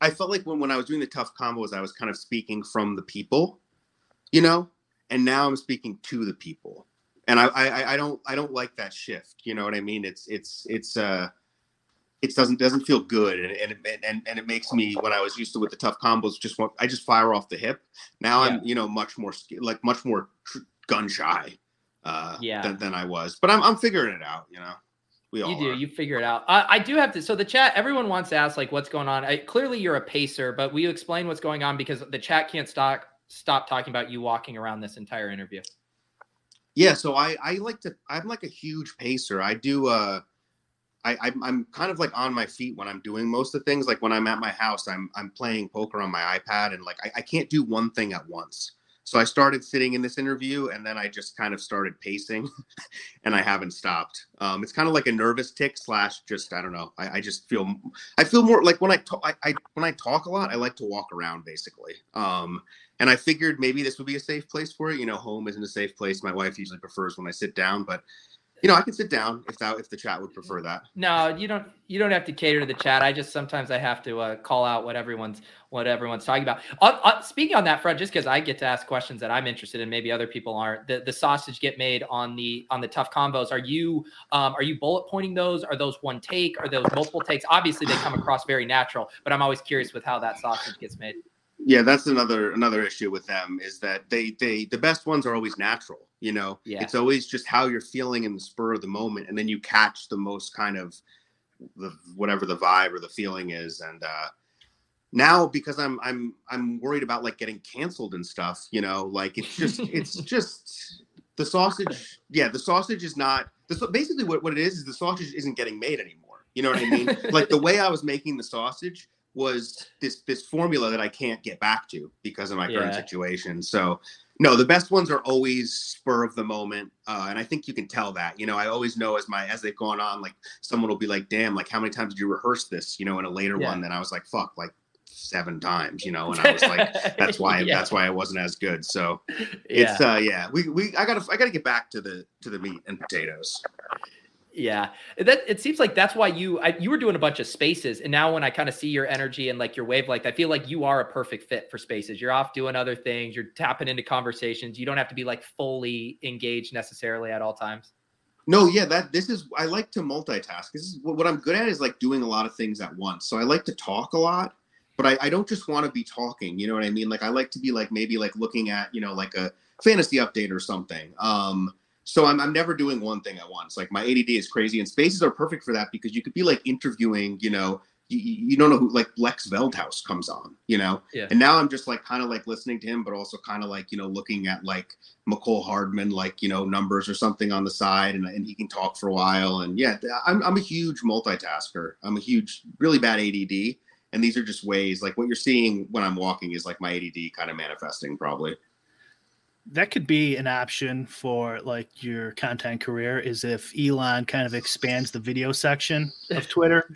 I felt like when, when I was doing the tough combos, I was kind of speaking from the people you know? And now i'm speaking to the people. And I, I i don't i don't like that shift you know what i mean? It's it's it's uh it doesn't doesn't feel good. And and, and and it makes me when i was used to with the tough combos just want i just fire off the hip. Now yeah. i'm you know much more like much more gun shy uh yeah. than, than i was. But i'm i'm figuring it out you know? We all you do. are. you figure it out. Uh, i do have to so the chat everyone wants to ask like what's going on. I, clearly you're a pacer but will you explain what's going on? Because the chat can't stop stop talking about you walking around this entire interview. Yeah, so I I like to I'm like a huge pacer. I do uh I I'm, kind of like on my feet when I'm doing most of the things. Like when I'm at my house, I'm I'm playing poker on my iPad and like I, I can't do one thing at once. So I started sitting in this interview and then I just kind of started pacing and I haven't stopped. Um, it's kind of like a nervous tic slash just, I don't know. I, I just feel, I feel more like when I talk, I, I, when I talk a lot, I like to walk around basically. Um, and I figured maybe this would be a safe place for it. You know, home isn't a safe place. My wife usually prefers when I sit down, but you know, I can sit down if that if the chat would prefer that. No, you don't. You don't have to cater to the chat. I just sometimes I have to uh, call out what everyone's what everyone's talking about. Uh, uh, speaking on that front, just because I get to ask questions that I'm interested in, maybe other people aren't. The the sausage get made on the on the tough combos. Are you um, are you bullet pointing those? Are those one take? Are those multiple takes? Obviously, they come across very natural, but I'm always curious with how that sausage gets made yeah that's another another issue with them is that they they the best ones are always natural you know yeah. it's always just how you're feeling in the spur of the moment and then you catch the most kind of the whatever the vibe or the feeling is and uh now because i'm i'm i'm worried about like getting canceled and stuff you know like it's just it's just the sausage yeah the sausage is not this basically what, what it is is the sausage isn't getting made anymore you know what i mean like the way i was making the sausage was this this formula that I can't get back to because of my yeah. current situation. So no, the best ones are always spur of the moment, uh, and I think you can tell that. You know, I always know as my as they've gone on, like someone will be like, "Damn, like how many times did you rehearse this?" You know, in a later yeah. one, then I was like, "Fuck, like seven times." You know, and I was like, "That's why yeah. that's why I wasn't as good." So it's uh yeah, we we I gotta I gotta get back to the to the meat and potatoes. Yeah, that it seems like that's why you I, you were doing a bunch of spaces, and now when I kind of see your energy and like your wavelength, I feel like you are a perfect fit for spaces. You're off doing other things. You're tapping into conversations. You don't have to be like fully engaged necessarily at all times. No, yeah, that this is I like to multitask. This is what, what I'm good at is like doing a lot of things at once. So I like to talk a lot, but I, I don't just want to be talking. You know what I mean? Like I like to be like maybe like looking at you know like a fantasy update or something. Um, so I'm, I'm never doing one thing at once. Like my ADD is crazy, and spaces are perfect for that because you could be like interviewing, you know, you, you don't know who like Lex Veldhuis comes on, you know? Yeah. And now I'm just like kind of like listening to him, but also kind of like, you know, looking at like Mecole Hardman, like, you know, numbers or something on the side and, and he can talk for a while. And yeah, I'm, I'm a huge multitasker. I'm a huge, really bad ADD. And these are just ways like what you're seeing when I'm walking is like my ADD kind of manifesting probably that could be an option for like your content career is if Elon kind of expands the video section of Twitter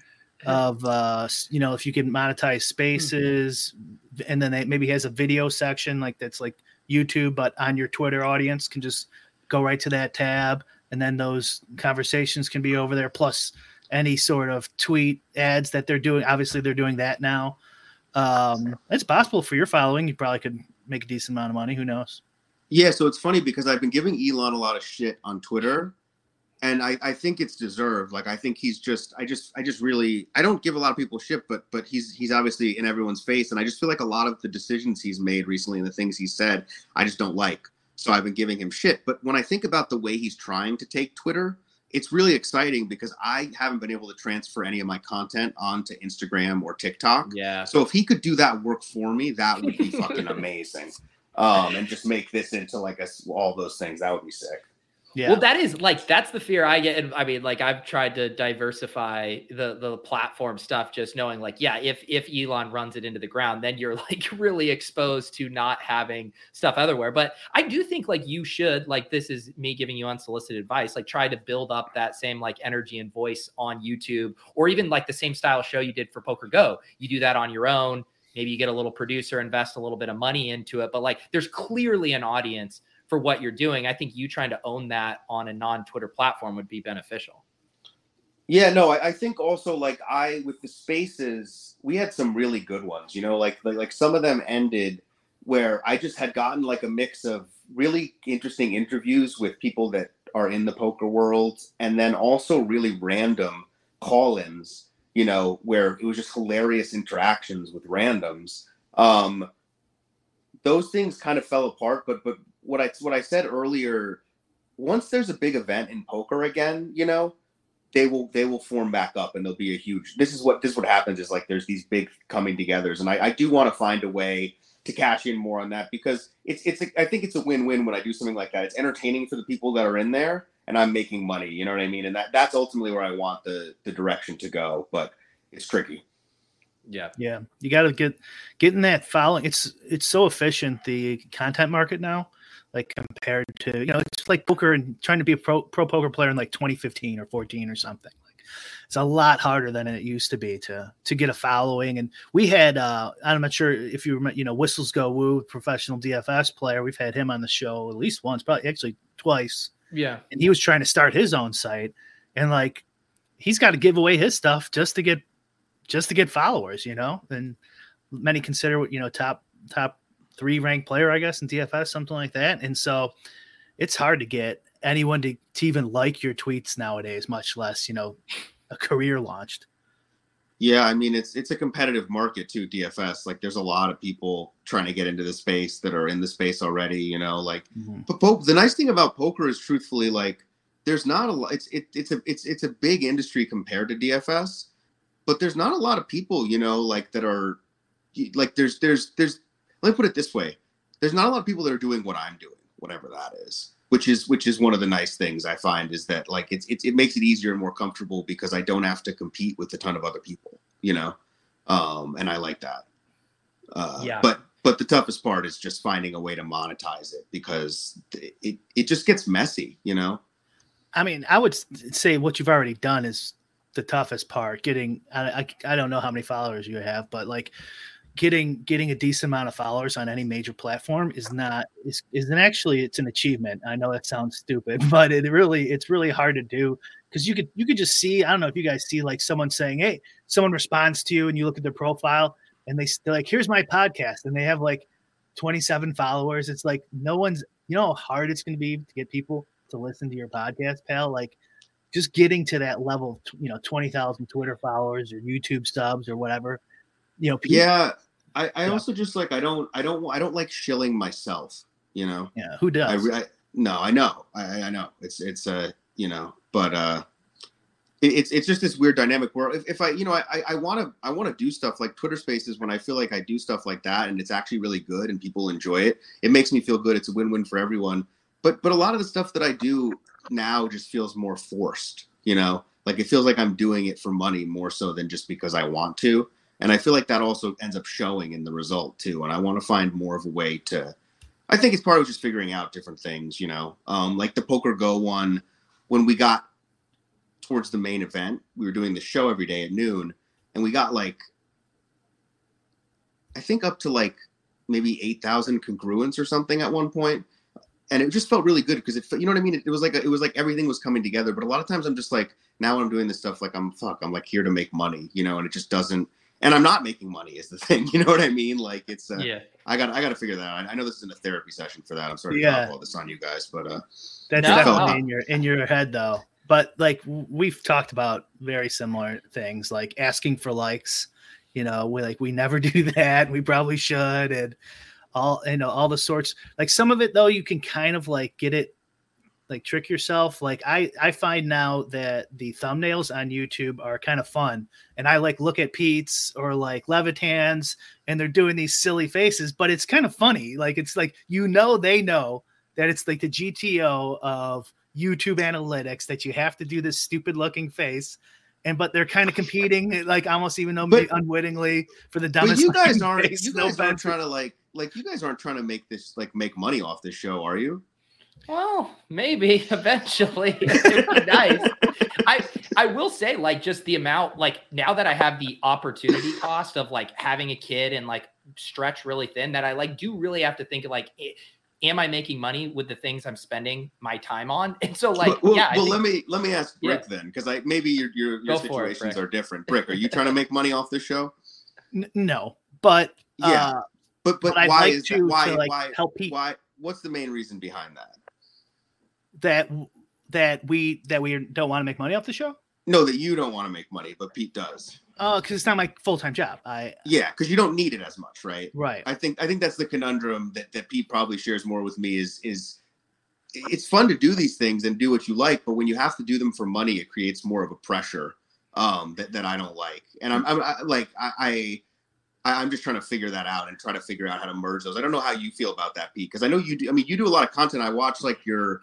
of uh you know if you can monetize spaces mm-hmm. and then they maybe has a video section like that's like YouTube but on your Twitter audience can just go right to that tab and then those conversations can be over there plus any sort of tweet ads that they're doing obviously they're doing that now um it's possible for your following you probably could make a decent amount of money. Who knows? Yeah, so it's funny because I've been giving Elon a lot of shit on Twitter, and I, I think it's deserved. Like I think he's just I just I just really I don't give a lot of people shit, but but he's he's obviously in everyone's face, and I just feel like a lot of the decisions he's made recently and the things he said I just don't like. So I've been giving him shit. But when I think about the way he's trying to take Twitter, it's really exciting because I haven't been able to transfer any of my content onto Instagram or TikTok. Yeah. So if he could do that work for me, that would be fucking amazing. Um, and just make this into like a, all those things. That would be sick. Yeah. Well, that is like that's the fear I get. And I mean, like I've tried to diversify the the platform stuff, just knowing like, yeah, if if Elon runs it into the ground, then you're like really exposed to not having stuff otherwhere. But I do think like you should like this is me giving you unsolicited advice, like try to build up that same like energy and voice on YouTube, or even like the same style show you did for PokerGo. You do that on your own. Maybe you get a little producer, invest a little bit of money into it, but like there's clearly an audience for what you're doing. I think you trying to own that on a non Twitter platform would be beneficial. Yeah, no, I, I, think also like I with the spaces, we had some really good ones. You know, like, like like some of them ended where I just had gotten like a mix of really interesting interviews with people that are in the poker world, and then also really random call-ins. You know, where it was just hilarious interactions with randoms. Um, those things kind of fell apart, but but what I what I said earlier, once there's a big event in poker again, you know, they will they will form back up and there'll be a huge this is what this is what happens is like there's these big coming togethers and I, I do want to find a way to cash in more on that because it's it's a, I think it's a win-win when I do something like that. It's entertaining for the people that are in there and I'm making money, you know what I mean? And that that's ultimately where I want the the direction to go, but it's tricky. Yeah. Yeah. You got to get getting that following. It's it's so efficient the content market now like compared to you know it's like poker and trying to be a pro pro poker player in like 2015 or 14 or something like it's a lot harder than it used to be to to get a following and we had uh i'm not sure if you remember you know whistles go woo professional dfs player we've had him on the show at least once probably actually twice yeah and he was trying to start his own site and like he's got to give away his stuff just to get just to get followers you know and many consider you know top top three ranked player, I guess, in DFS, something like that. And so it's hard to get anyone to, to even like your tweets nowadays, much less, you know, a career launched. Yeah, I mean it's it's a competitive market too, DFS. Like there's a lot of people trying to get into the space that are in the space already, you know, like mm-hmm. but po- the nice thing about poker is truthfully like there's not a lot it's it, it's a it's it's a big industry compared to DFS, but there's not a lot of people, you know, like that are like there's there's there's let me put it this way there's not a lot of people that are doing what i'm doing whatever that is which is which is one of the nice things i find is that like it's, it's it makes it easier and more comfortable because i don't have to compete with a ton of other people you know? Um and i like that. Uh yeah. but but the toughest part is just finding a way to monetize it because it, it, it just gets messy you know? I mean i would say what you've already done is the toughest part getting I, I, I don't know how many followers you have but like getting getting a decent amount of followers on any major platform is not is isn't actually it's an achievement. I know that sounds stupid, but it really it's really hard to do because you could you could just see I don't know if you guys see like someone saying hey someone responds to you and you look at their profile and they they're like here's my podcast and they have like 27 followers. It's like no one's you know how hard it's going to be to get people to listen to your podcast, pal. Like just getting to that level, you know, 20,000 Twitter followers or YouTube subs or whatever you know people, yeah i i yeah. also just like i don't i don't i don't like shilling myself you know yeah who does I, I no i know i i know it's it's uh you know but uh it's it's just this weird dynamic where if, if I you know I I want to I want to do stuff like Twitter Spaces when I feel like I do stuff like that and it's actually really good and people enjoy it. It makes me feel good. It's a win win for everyone. But but a lot of the stuff that I do now just feels more forced. You know, like it feels like I'm doing it for money more so than just because I want to and I feel like that also ends up showing in the result too. And I want to find more of a way to. I think it's part of just figuring out different things, you know, um, like the PokerGo one. When we got towards the main event, we were doing the show every day at noon, and we got like, I think up to like maybe eight thousand concurrents or something at one point, and it just felt really good because it, you know what I mean. It, it was like a, it was like everything was coming together. But a lot of times I'm just like now I'm doing this stuff like I'm fuck I'm like here to make money, you know, and it just doesn't and I'm not making money is the thing. You know what I mean? Like it's uh, yeah. I got I got to figure that out. I know this isn't a therapy session for that. I'm sorry to Yeah. drop all this on you guys, but uh, That's No, definitely no. in your in your head though. But like we've talked about very similar things, like asking for likes. You know, we like we never do that. We probably should, and all you know, all the sorts. Like some of it though, you can kind of like get it, like trick yourself. Like I I find now that the thumbnails on YouTube are kind of fun, and I like look at Pete's or like Levitans, and they're doing these silly faces, but it's kind of funny. Like it's like you know they know that it's like the GTO of YouTube analytics that you have to do this stupid looking face. And but they're kind of competing, eh, like almost even though But- unwittingly for the but dumbest. you guys aren't face, you no guys aren't trying to like like you guys aren't trying to make this like make money off this show, are you? Well, maybe eventually. It would be nice. I I will say, like, just the amount, like, now that I have the opportunity cost of like having a kid and like stretch really thin, that I like do really have to think of like, am I making money with the things I'm spending my time on? And so, like, well, yeah, well think- let me let me ask Yeah. Bric then, because I maybe your your, your Go for it, situations are different. Bric, are you trying to make money off this show? N- no, but Yeah, uh, but but, but I'd why like is to, that? Why to like why help people why? What's the main reason behind that? That that we that we don't want to make money off the show. No, that you don't want to make money, but Pete does. Oh, because it's not my full time job. I Yeah, because you don't need it as much, right? right. I think I think that's the conundrum that, that Pete probably shares more with me is is it's fun to do these things and do what you like, but when you have to do them for money, it creates more of a pressure um, that, that I don't like. And I'm, I'm I, like I, I I'm just trying to figure that out and try to figure out how to merge those. I don't know how you feel about that, Pete, because I know you do. I mean, you do a lot of content. I watch like your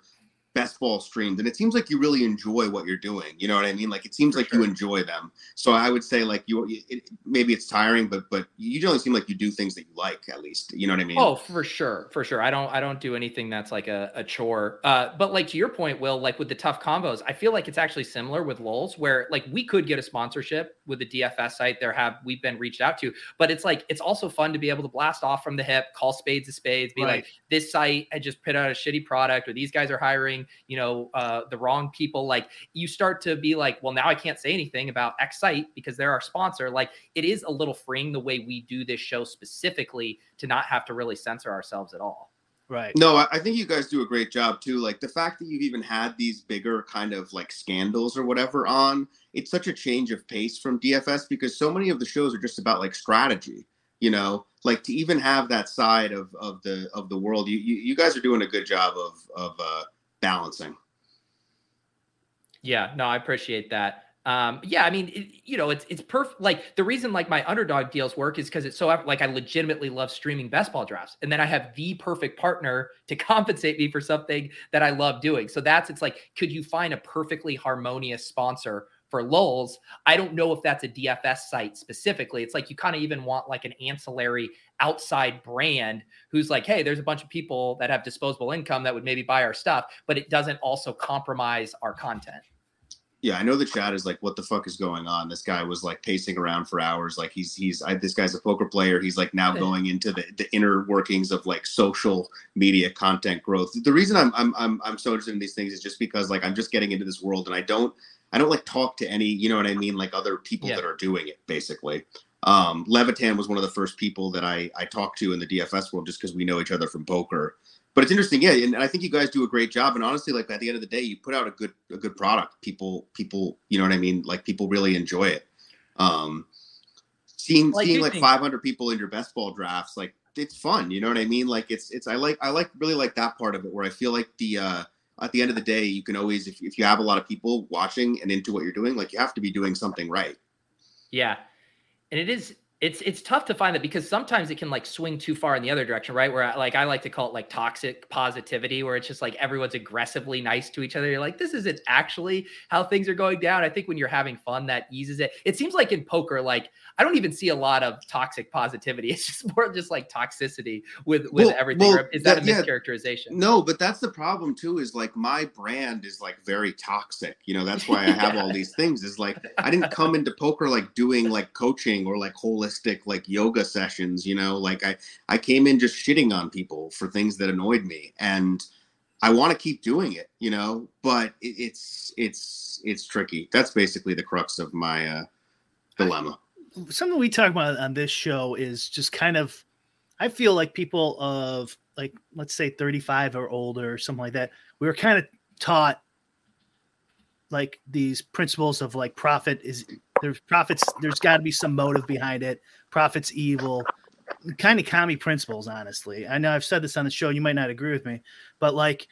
best ball streams, and it seems like you really enjoy what you're doing. You know what I mean? Like it seems For like sure. you enjoy them. So I would say like you, it, maybe it's tiring, but but you generally seem like you do things that you like at least. You know what I mean? Oh, for sure, for sure. I don't, I don't do anything that's like a, a chore. Uh, but like to your point, Will, like with the tough combos, I feel like it's actually similar with LOLz, where like we could get a sponsorship with the DFS site. There have we've been reached out to, but it's like it's also fun to be able to blast off from the hip, call spades to spades, be Right. like, this site had just put out a shitty product, or these guys are hiring, you know, uh, the wrong people. Like you start to be like, well, now I can't say anything about X site because they're our sponsor. Like it is a little freeing the way we do this show specifically to not have to really censor ourselves at all. Right. No, I, I think you guys do a great job too. Like the fact that you've even had these bigger kind of like scandals or whatever on, it's such a change of pace from DFS because so many of the shows are just about like strategy. You know, like to even have that side of of the of the world, you you, you guys are doing a good job of of uh, balancing. Yeah, no, I appreciate that. Um, yeah, I mean, it, you know, it's it's perfect. Like the reason like my underdog deals work is because it's so like I legitimately love streaming best ball drafts, and then I have the perfect partner to compensate me for something that I love doing. So that's it's like, could you find a perfectly harmonious sponsor for LOLz? I don't know if that's a DFS site specifically. It's like you kind of even want like an ancillary outside brand who's like, hey, there's a bunch of people that have disposable income that would maybe buy our stuff, but it doesn't also compromise our content. Yeah, I know the chat is like, what the fuck is going on? This guy was like pacing around for hours. Like he's he's I, this guy's a poker player. He's like now going into the, the inner workings of like social media content growth. The reason I'm I'm I'm I'm so interested in these things is just because like I'm just getting into this world and I don't I don't like talk to any, you know what I mean, like other people Yeah. that are doing it basically. Um, Levitan was one of the first people that I I talked to in the DFS world just because we know each other from poker. But it's interesting, yeah, and I think you guys do a great job. And honestly, like at the end of the day, you put out a good a good product. People people, you know what I mean? Like people really enjoy it. Um, seeing Well, I seeing like think- 500 people in your best ball drafts, like it's fun. You know what I mean? Like it's it's I like I like really like that part of it where I feel like the uh at the end of the day, you can always if if you have a lot of people watching and into what you're doing, like you have to be doing something right. Yeah. And it is it's it's tough to find that because sometimes it can like swing too far in the other direction, right? Where I, like I like to call it like toxic positivity, where it's just like everyone's aggressively nice to each other. You're like, this isn't actually how things are going down. I think when you're having fun, that eases it. It seems like in poker, like I don't even see a lot of toxic positivity. It's just more just like toxicity with with Well- everything. well, is that, that- a yeah. mischaracterization? No, but that's the problem too. Is like my brand is like very toxic. You know, that's why I have all these things. Is like I didn't come into poker like doing like coaching or like holistic like yoga sessions. You know, like I I came in just shitting on people for things that annoyed me, and I want to keep doing it. You know, but it, it's it's it's tricky. That's basically the crux of my uh, dilemma. something we talk about on this show is just kind of I feel like people of like let's say 35 or older or something like that, we were kind of taught like these principles of like profit is there's profits there's got to be some motive behind it profits evil kind of commie principles honestly i know i've said this on the show you might not agree with me but like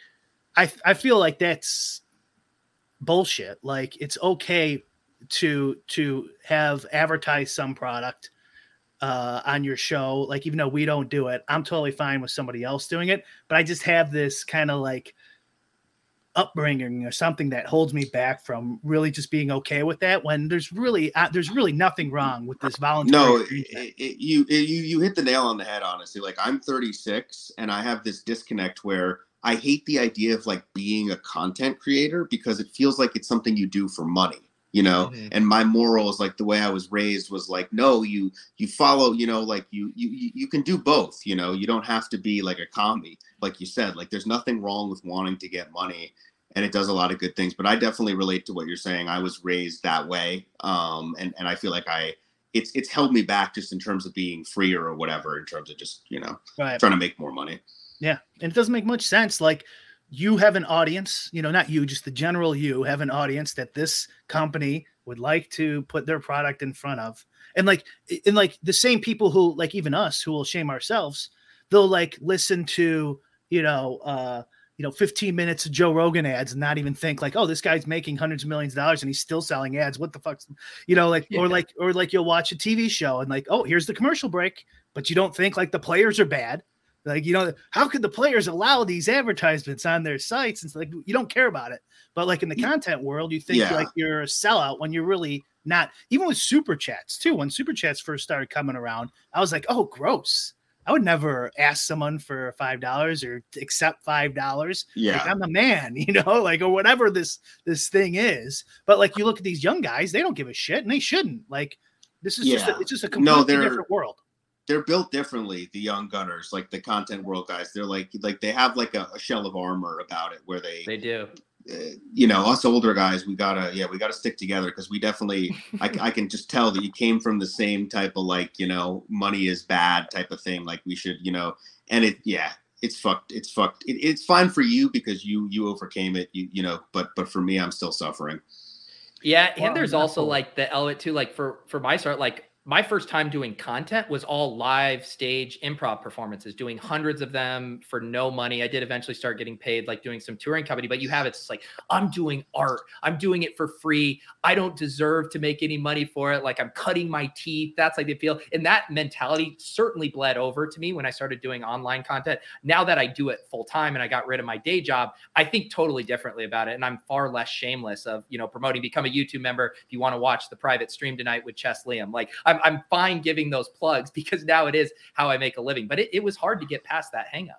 i i feel like that's bullshit like it's okay to to have advertised some product uh, on your show. Like, even though we don't do it, I'm totally fine with somebody else doing it. But I just have this kind of like upbringing or something that holds me back from really just being okay with that. When there's really uh, there's really nothing wrong with this voluntary. No, it, it, you it, you you hit the nail on the head. Honestly, like I'm 36 and I have this disconnect where. I hate the idea of like being a content creator because it feels like it's something you do for money you know mm-hmm. and my morals like the way i was raised was like no you you follow you know like you you you can do both you know you don't have to be like a commie like you said like there's nothing wrong with wanting to get money and it does a lot of good things but i definitely relate to what you're saying i was raised that way um and and i feel like i it's it's held me back just in terms of being freer or whatever in terms of just you know right. trying to make more money yeah and it doesn't make much sense like you have an audience, you know, not you, just the general you have an audience that this company would like to put their product in front of. And like and like the same people who like even us who will shame ourselves, they'll like listen to, you know, uh you know 15 minutes of Joe Rogan ads and not even think like oh this guy's making hundreds of millions of dollars and he's still selling ads what the fuck's you know like yeah. or like or like you'll watch a TV show and like oh here's the commercial break but you don't think like the players are bad like, you know, how could the players allow these advertisements on their sites? And it's like you don't care about it. But like in the content world, you think yeah. like you're a sellout when you're really not. Even with super chats too. When super chats first started coming around, I was like, oh, gross. I would never ask someone for five dollars or accept five dollars. Yeah, like, I'm a man, you know, like or whatever this this thing is. But like you look at these young guys, they don't give a shit, and they shouldn't. Like this is yeah. just a, it's just a completely no, different world they're built differently the young gunners like the content world guys. They're like like they have like a, a shell of armor about it where they they do. uh, you know us older guys we gotta yeah we gotta stick together because we definitely I, I can just tell that you came from the same type of like you know money is bad type of thing like we should you know and it yeah it's fucked it's fucked it, it's fine for you because you you overcame it you you know but but for me i'm still suffering. Yeah and there's also like the element too like for for my start like my first time doing content was all live stage improv performances, doing hundreds of them for no money. I did eventually start getting paid, like doing some touring company, but you have it, it's like, I'm doing art. I'm doing it for free. I don't deserve to make any money for it. Like I'm cutting my teeth. That's like the feel. And that mentality certainly bled over to me when I started doing online content. Now that I do it full time and I got rid of my day job, I think totally differently about it. And I'm far less shameless of, you know, promoting, become a YouTube member. If you want to watch the private stream tonight with Chess Liam, like I'm I'm, I'm fine giving those plugs because now it is how I make a living. But it, it was hard to get past that hangup.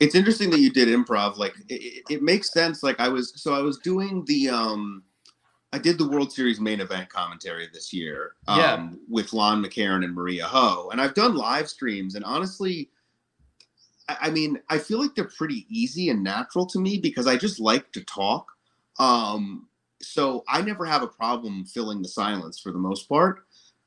It's interesting that you did improv. Like it, it makes sense. Like I was, so I was doing the, um, I did the World Series main event commentary this year um, yeah. with Lon McEachern and Maria Ho. And I've done live streams. And honestly, I, I mean, I feel like they're pretty easy and natural to me because I just like to talk. Um, so I never have a problem filling the silence for the most part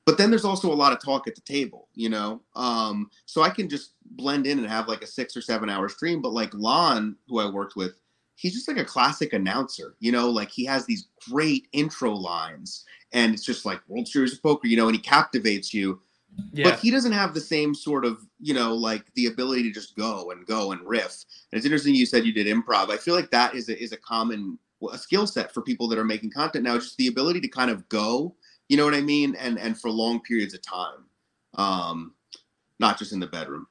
but then there's also a lot of talk at the table, you know. Um, so I can just blend in and have like a six or seven hour stream. But like Lon, who I worked with, he's just like a classic announcer, you know. Like he has these great intro lines, and it's just like World Series of Poker, you know, and he captivates you. Yeah. But he doesn't have the same sort of, you know, like the ability to just go and go and riff. And it's interesting you said you did improv. I feel like that is a, is a common a skill set for people that are making content now. Just the ability to kind of go you know what I mean? And and for long periods of time, um, not just in the bedroom.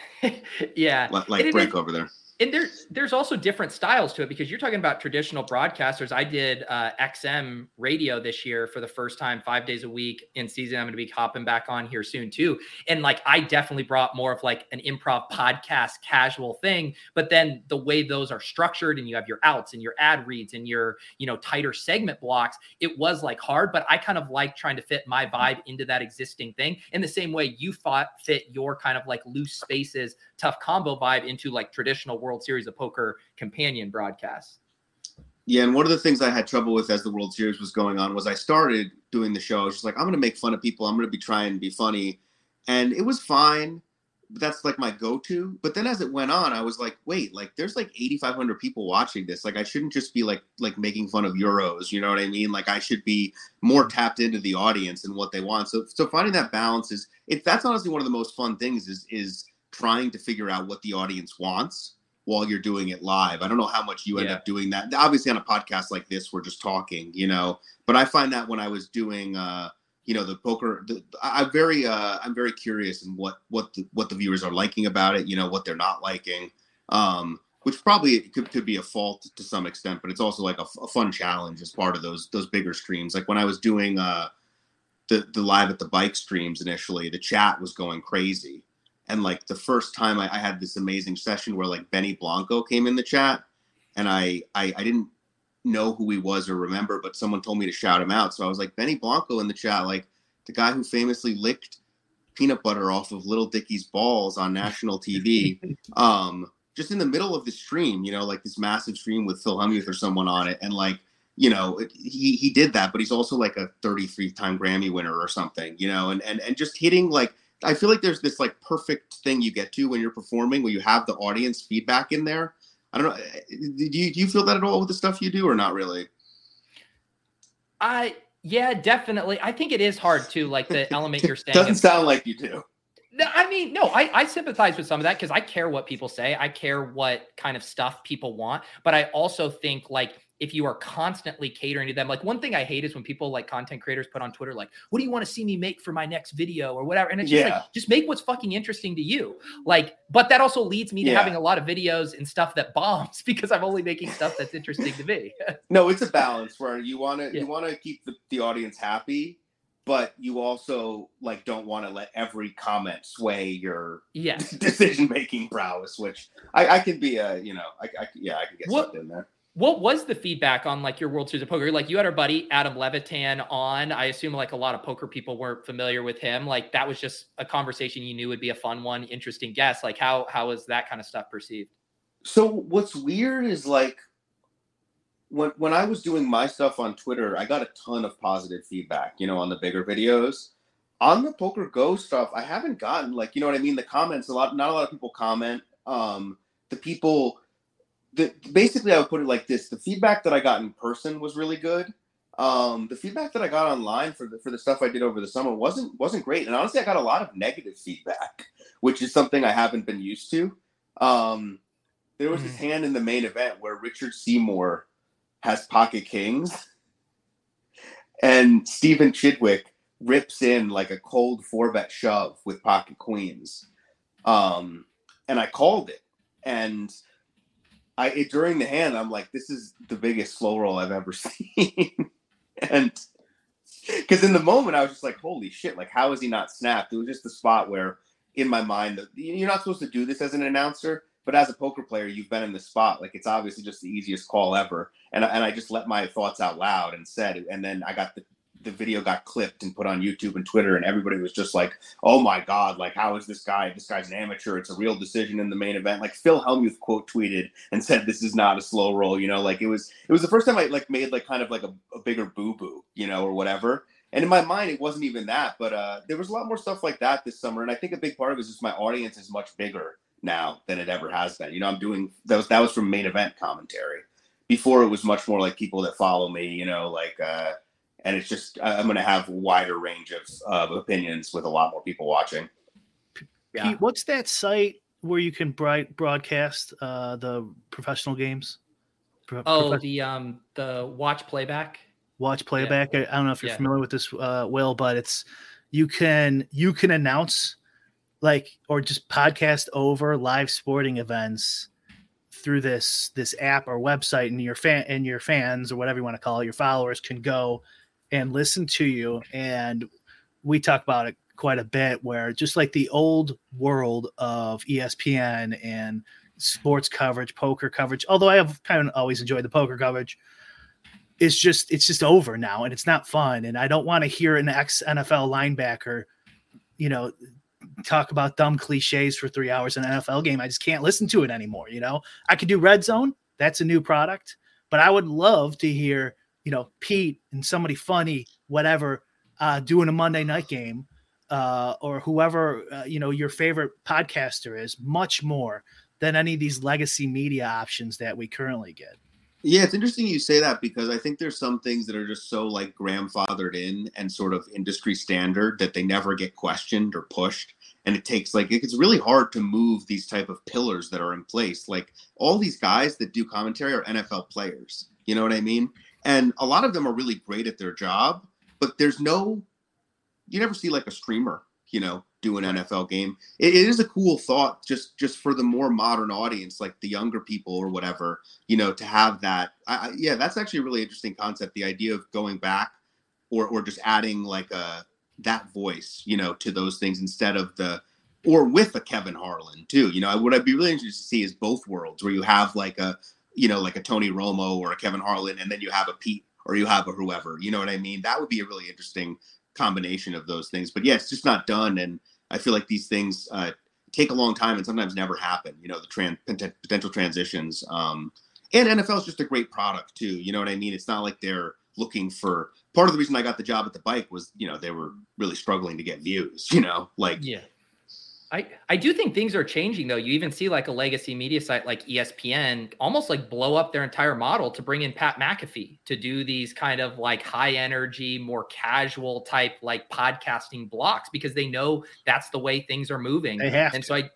yeah, like, like over there and there's there's also different styles to it because you're talking about traditional broadcasters. I did uh, XM radio this year for the first time, five days a week in season. I'm going to be hopping back on here soon too. And like I definitely brought more of like an improv podcast casual thing. But then the way those are structured, and you have your outs and your ad reads and your you know tighter segment blocks, it was like hard. But I kind of like trying to fit my vibe into that existing thing in the same way you thought fit your kind of like loose spaces, tough combo vibe into like traditional World Series of Poker companion broadcasts. Yeah, and one of the things I had trouble with as the World Series was going on was I started doing the show. I was just like, I'm going to make fun of people. I'm going to be trying to be funny, and it was fine. That's like my go-to. But then as it went on, I was like, wait, like there's like 8,500 people watching this. Like I shouldn't just be like like making fun of Euros. You know what I mean? Like I should be more tapped into the audience and what they want. So so finding that balance is it. That's honestly one of the most fun things is is trying to figure out what the audience wants while you're doing it live. I don't know how much you end Yeah. up doing that. Obviously, on a podcast like this, we're just talking, you know. But I find that when I was doing, uh, you know, the poker, the, I'm very, uh, I'm very curious in what what the, what the viewers are liking about it. You know, what they're not liking, um, which probably could could be a fault to some extent, but it's also like a, a fun challenge as part of those those bigger streams. Like when I was doing uh, the the live at the bike streams initially, the chat was going crazy and like the first time I, I had this amazing session where like Benny Blanco came in the chat and I, I I didn't know who he was or remember, but someone told me to shout him out. So I was like, Benny Blanco in the chat, like the guy who famously licked peanut butter off of Lil Dicky's balls on national TV. um, just in the middle of the stream, you know, like this massive stream with Phil Hellmuth or someone on it, and like, you know, it, he he did that, but he's also like a 33 time Grammy winner or something, you know, and and and just hitting like I feel like there's this like perfect thing you get to when you're performing where you have the audience feedback in there. I don't know. eh, Do you, do you feel that at all with the stuff you do or not really? I yeah, definitely. I think it is hard too, like the element you're saying. Doesn't sound like you do. No, I mean, no, I, I sympathize with some of that because I care what people say. I care what kind of stuff people want. But I also think like if you are constantly catering to them, like one thing I hate is when people like content creators put on Twitter, like, what do you want to see me make for my next video or whatever? And it's just Yeah. like, just make what's fucking interesting to you. Like, but that also leads me to Yeah. having a lot of videos and stuff that bombs because I'm only making stuff that's interesting to me. No, it's a balance where you want to Yeah. you want to keep the, the audience happy, but you also like don't want to let every comment sway your yes. decision making prowess. Which I, I can be a you know I, I yeah I can get What- something in there. What was the feedback on like your World Series of Poker? Like you had our buddy Adam Levitan on. I assume like a lot of poker people weren't familiar with him. Like that was just a conversation you knew would be a fun one, interesting guest. Like how how was that kind of stuff perceived? So what's weird is like when when I was doing my stuff on Twitter, I got a ton of positive feedback, you know, on the bigger videos. On the PokerGo stuff, I haven't gotten like, you know what I mean, the comments a lot not a lot of people comment. Um the people the basically I would put it like this, the feedback that I got in person was really good. Um the feedback that I got online for the for the stuff I did over the summer wasn't wasn't great. And honestly, I got a lot of negative feedback, which is something I haven't been used to. Um there was this hand in the main event where Richard Seymour has pocket kings, and Stephen Chidwick rips in like a cold four bet shove with pocket queens. Um, and I called it, and I it, during the hand, I'm like, this is the biggest slow roll I've ever seen, and because in the moment I was just like, holy shit, like how is he not snapped? It was just the spot where in my mind that you're not supposed to do this as an announcer, but as a poker player, you've been in the spot. Like it's obviously just the easiest call ever. And and I just let my thoughts out loud and said, and then I got the the video got clipped and put on YouTube and Twitter, and everybody was just like, "Oh my god! Like how is this guy? This guy's an amateur. It's a real decision in the main event." Like Phil Hellmuth quote tweeted and said, "This is not a slow roll." You know, like it was it was the first time I like made like kind of like a, a bigger boo boo, you know, or whatever. And in my mind, it wasn't even that, but uh, there was a lot more stuff like that this summer, and I think a big part of it is just my audience is much bigger now than it ever has been. You know, I'm doing that was that was from main event commentary. Before it was much more like people that follow me, you know, like uh and it's just I- I'm going to have wider range of of opinions with a lot more people watching. Yeah. Pete, what's that site where you can bright broadcast uh, the professional games? Pro- Oh, profe- the um the watch playback. watch playback. I, I don't know if you're Yeah. familiar with this, uh, Will, but it's you can you can announce like or just podcast over live sporting events through this this app or website, and your fan and your fans or whatever you want to call it, your followers can go and listen to you. And we talk about it quite a bit, where just like the old world of ESPN and sports coverage, poker coverage. Although I have kind of always enjoyed the poker coverage it's just it's just over now and it's not fun and i don't want to hear an ex nfl linebacker you know talk about dumb cliches for three hours in an nfl game i just can't listen to it anymore you know i could do red zone that's a new product But I would love to hear, you know, Pete and somebody funny, whatever, uh, doing a Monday night game, uh, or whoever uh, you know your favorite podcaster is, much more than any of these legacy media options that we currently get. Yeah, it's interesting you say that because I think there's some things that are just so like grandfathered in and sort of industry standard that they never get questioned or pushed. And it takes like it's really hard to move these type of pillars that are in place. Like all these guys that do commentary are NFL players. You know what I mean? And a lot of them are really great at their job, but there's no you never see like a streamer, you know, do an NFL game. It, it is a cool thought, just just for the more modern audience, like the younger people or whatever, you know, to have that. I, yeah, that's actually a really interesting concept. The idea of going back, or or just adding like a that voice, you know, to those things instead of the or with a Kevin Harlan too. You know, what I'd be really interested to see is both worlds, where you have like a you know like a Tony Romo or a Kevin Harlan, and then you have a Pete or you have a whoever. You know what I mean? That would be a really interesting combination of those things. But yeah, it's just not done, and I feel like these things uh, take a long time and sometimes never happen. You know, the trans potential transitions. Um, and NFL is just a great product too. You know what I mean? It's not like they're looking for. Part of the reason I got the job at the bike was, you know, they were really struggling to get views. You know, like yeah. I, I do think things are changing though. You even see like a legacy media site like ESPN almost like blow up their entire model to bring in Pat McAfee to do these kind of like high energy, more casual type like podcasting blocks because they know that's the way things are moving. They have and to. so I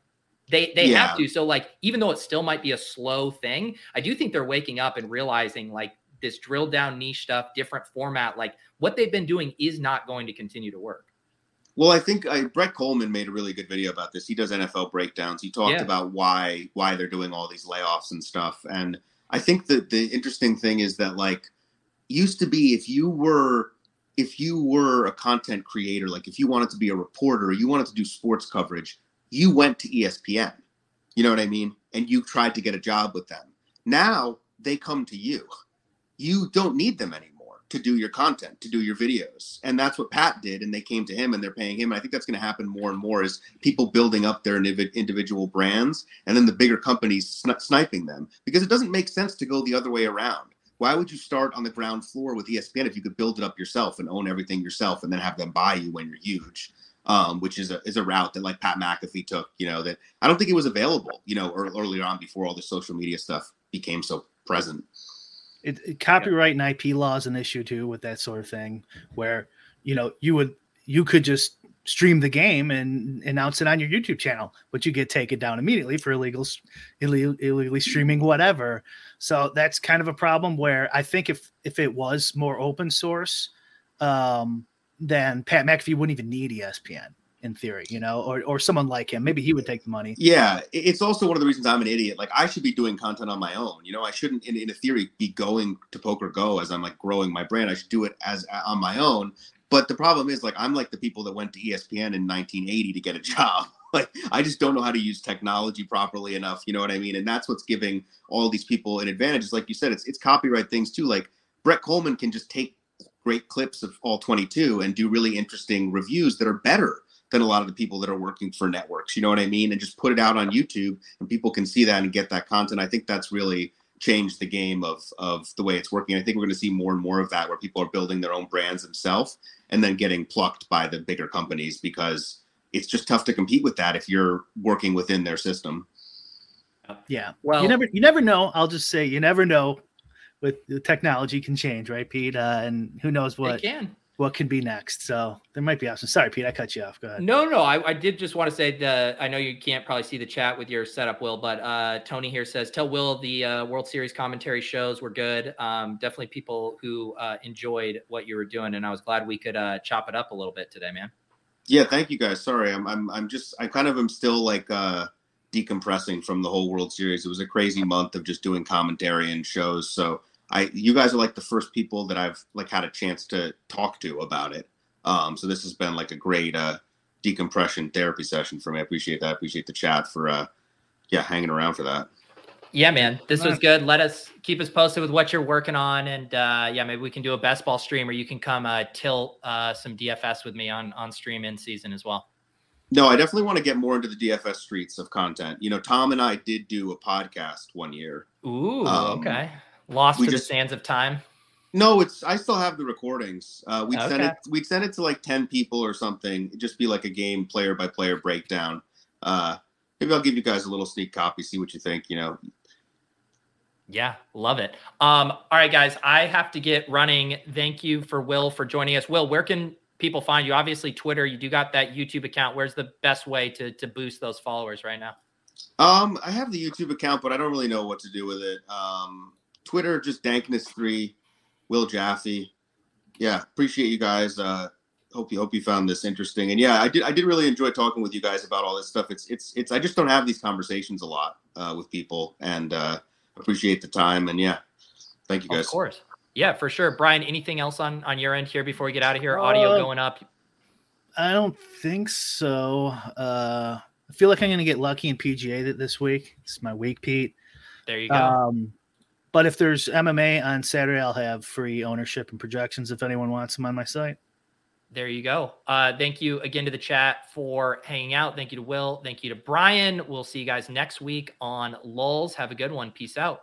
they they Yeah. have to. So like even though it still might be a slow thing, I do think they're waking up and realizing like this drill down niche stuff, different format, like what they've been doing is not going to continue to work. Well, I think uh, Brett Kollmann made a really good video about this. He does NFL breakdowns. He talked Yeah. about why why they're doing all these layoffs and stuff. And I think that the interesting thing is that like used to be if you were if you were a content creator, like if you wanted to be a reporter, you wanted to do sports coverage, you went to ESPN. You know what I mean? And you tried to get a job with them. Now they come to you. You don't need them anymore to do your content, to do your videos. And that's what Pat did. And they came to him and they're paying him. And I think that's going to happen more and more is people building up their individual brands and then the bigger companies sni- sniping them because it doesn't make sense to go the other way around. Why would you start on the ground floor with ESPN if you could build it up yourself and own everything yourself and then have them buy you when you're huge? Um, which is a is a route that like Pat McAfee took, you know, that I don't think it was available, you know, ear- earlier on before all the social media stuff became so present. It, it- copyright and IP law is an issue too with that sort of thing, where you know you would you could just stream the game and announce it on your YouTube channel, but you get taken down immediately for illegal illegal illegally streaming whatever. So that's kind of a problem where I think if if it was more open source, um, then Pat McAfee wouldn't even need ESPN in theory, you know, or or someone like him. Maybe he would take the money. Yeah, it's also one of the reasons I'm an idiot. Like I should be doing content on my own. You know, I shouldn't, in, in a theory, be going to PokerGo as I'm like growing my brand. I should do it as on my own. But the problem is, like, I'm like the people that went to ESPN in 1980 to get a job. Like, I just don't know how to use technology properly enough. You know what I mean? And that's what's giving all these people an advantage. Is like you said, it's it's copyright things too. Like Brett Kollmann can just take great clips of all 22 and do really interesting reviews that are better than a lot of the people that are working for networks. You know what I mean? And just put it out on YouTube and people can see that and get that content. I think that's really changed the game of of the way it's working. I think we're going to see more and more of that where people are building their own brands themselves and then getting plucked by the bigger companies because it's just tough to compete with that if you're working within their system. Yeah. Well, you never you never know. I'll just say you never know. With the technology can change, right, Pete? Uh, and who knows they what can. What can be next. So there might be options. Sorry, Pete, I cut you off. Go ahead. No, no, I, I did just want to say that I know you can't probably see the chat with your setup, Will, but uh, Tony here says, tell Will the uh, World Series commentary shows were good. Um, definitely people who uh, enjoyed what you were doing, and I was glad we could uh, chop it up a little bit today, man. Yeah, thank you guys. Sorry, I'm I'm I'm just I kind of am still like uh decompressing from the whole World Series. It was a crazy month of just doing commentary and shows. So I you guys are like the first people that I've like had a chance to talk to about it. Um so this has been like a great uh decompression therapy session for me. I appreciate that. I appreciate the chat for uh yeah, hanging around for that. Yeah, man, this was good. Let us keep us posted with what you're working on, and uh, yeah, maybe we can do a best ball stream, or you can come uh, tilt uh, some DFS with me on on stream in season as well. No, I definitely want to get more into the DFS streets of content. You know, Tom and I did do a podcast one year. Ooh, Um, okay. Lost We to just- the sands of time. No, it's I still have the recordings. Uh, we'd send it we'd send it to like ten people or something. It'd just be like a game player by player breakdown. Uh, maybe I'll give you guys a little sneak copy, see what you think. You know, Yeah, love it. Um, all right, guys, I have to get running. Thank you for Will for joining us. Will, where can people find you? Obviously, Twitter. You do got that YouTube account. Where's the best way to to boost those followers right now? Um, I have the YouTube account, but I don't really know what to do with it. Um, Twitter, just Dankness3, Will Jaffe. Yeah, appreciate you guys. Uh, hope you hope you found this interesting. And yeah, I did I did really enjoy talking with you guys about all this stuff. It's it's it's I just don't have these conversations a lot uh, with people, and uh, appreciate the time. And yeah, thank you guys. Of course. Yeah, for sure. Brian, anything else on on your end here before we get out of here? Audio Uh, going up. I don't think so. Uh, I feel like I'm going to get lucky in PGA this week. It's my week, Pete. There you go. Um, but if there's MMA on Saturday, I'll have free ownership and projections if anyone wants them on my site. There you go. Uh, thank you again to the chat for hanging out. Thank you to Will. Thank you to Brian. We'll see you guys next week on LOLz. Have a good one. Peace out.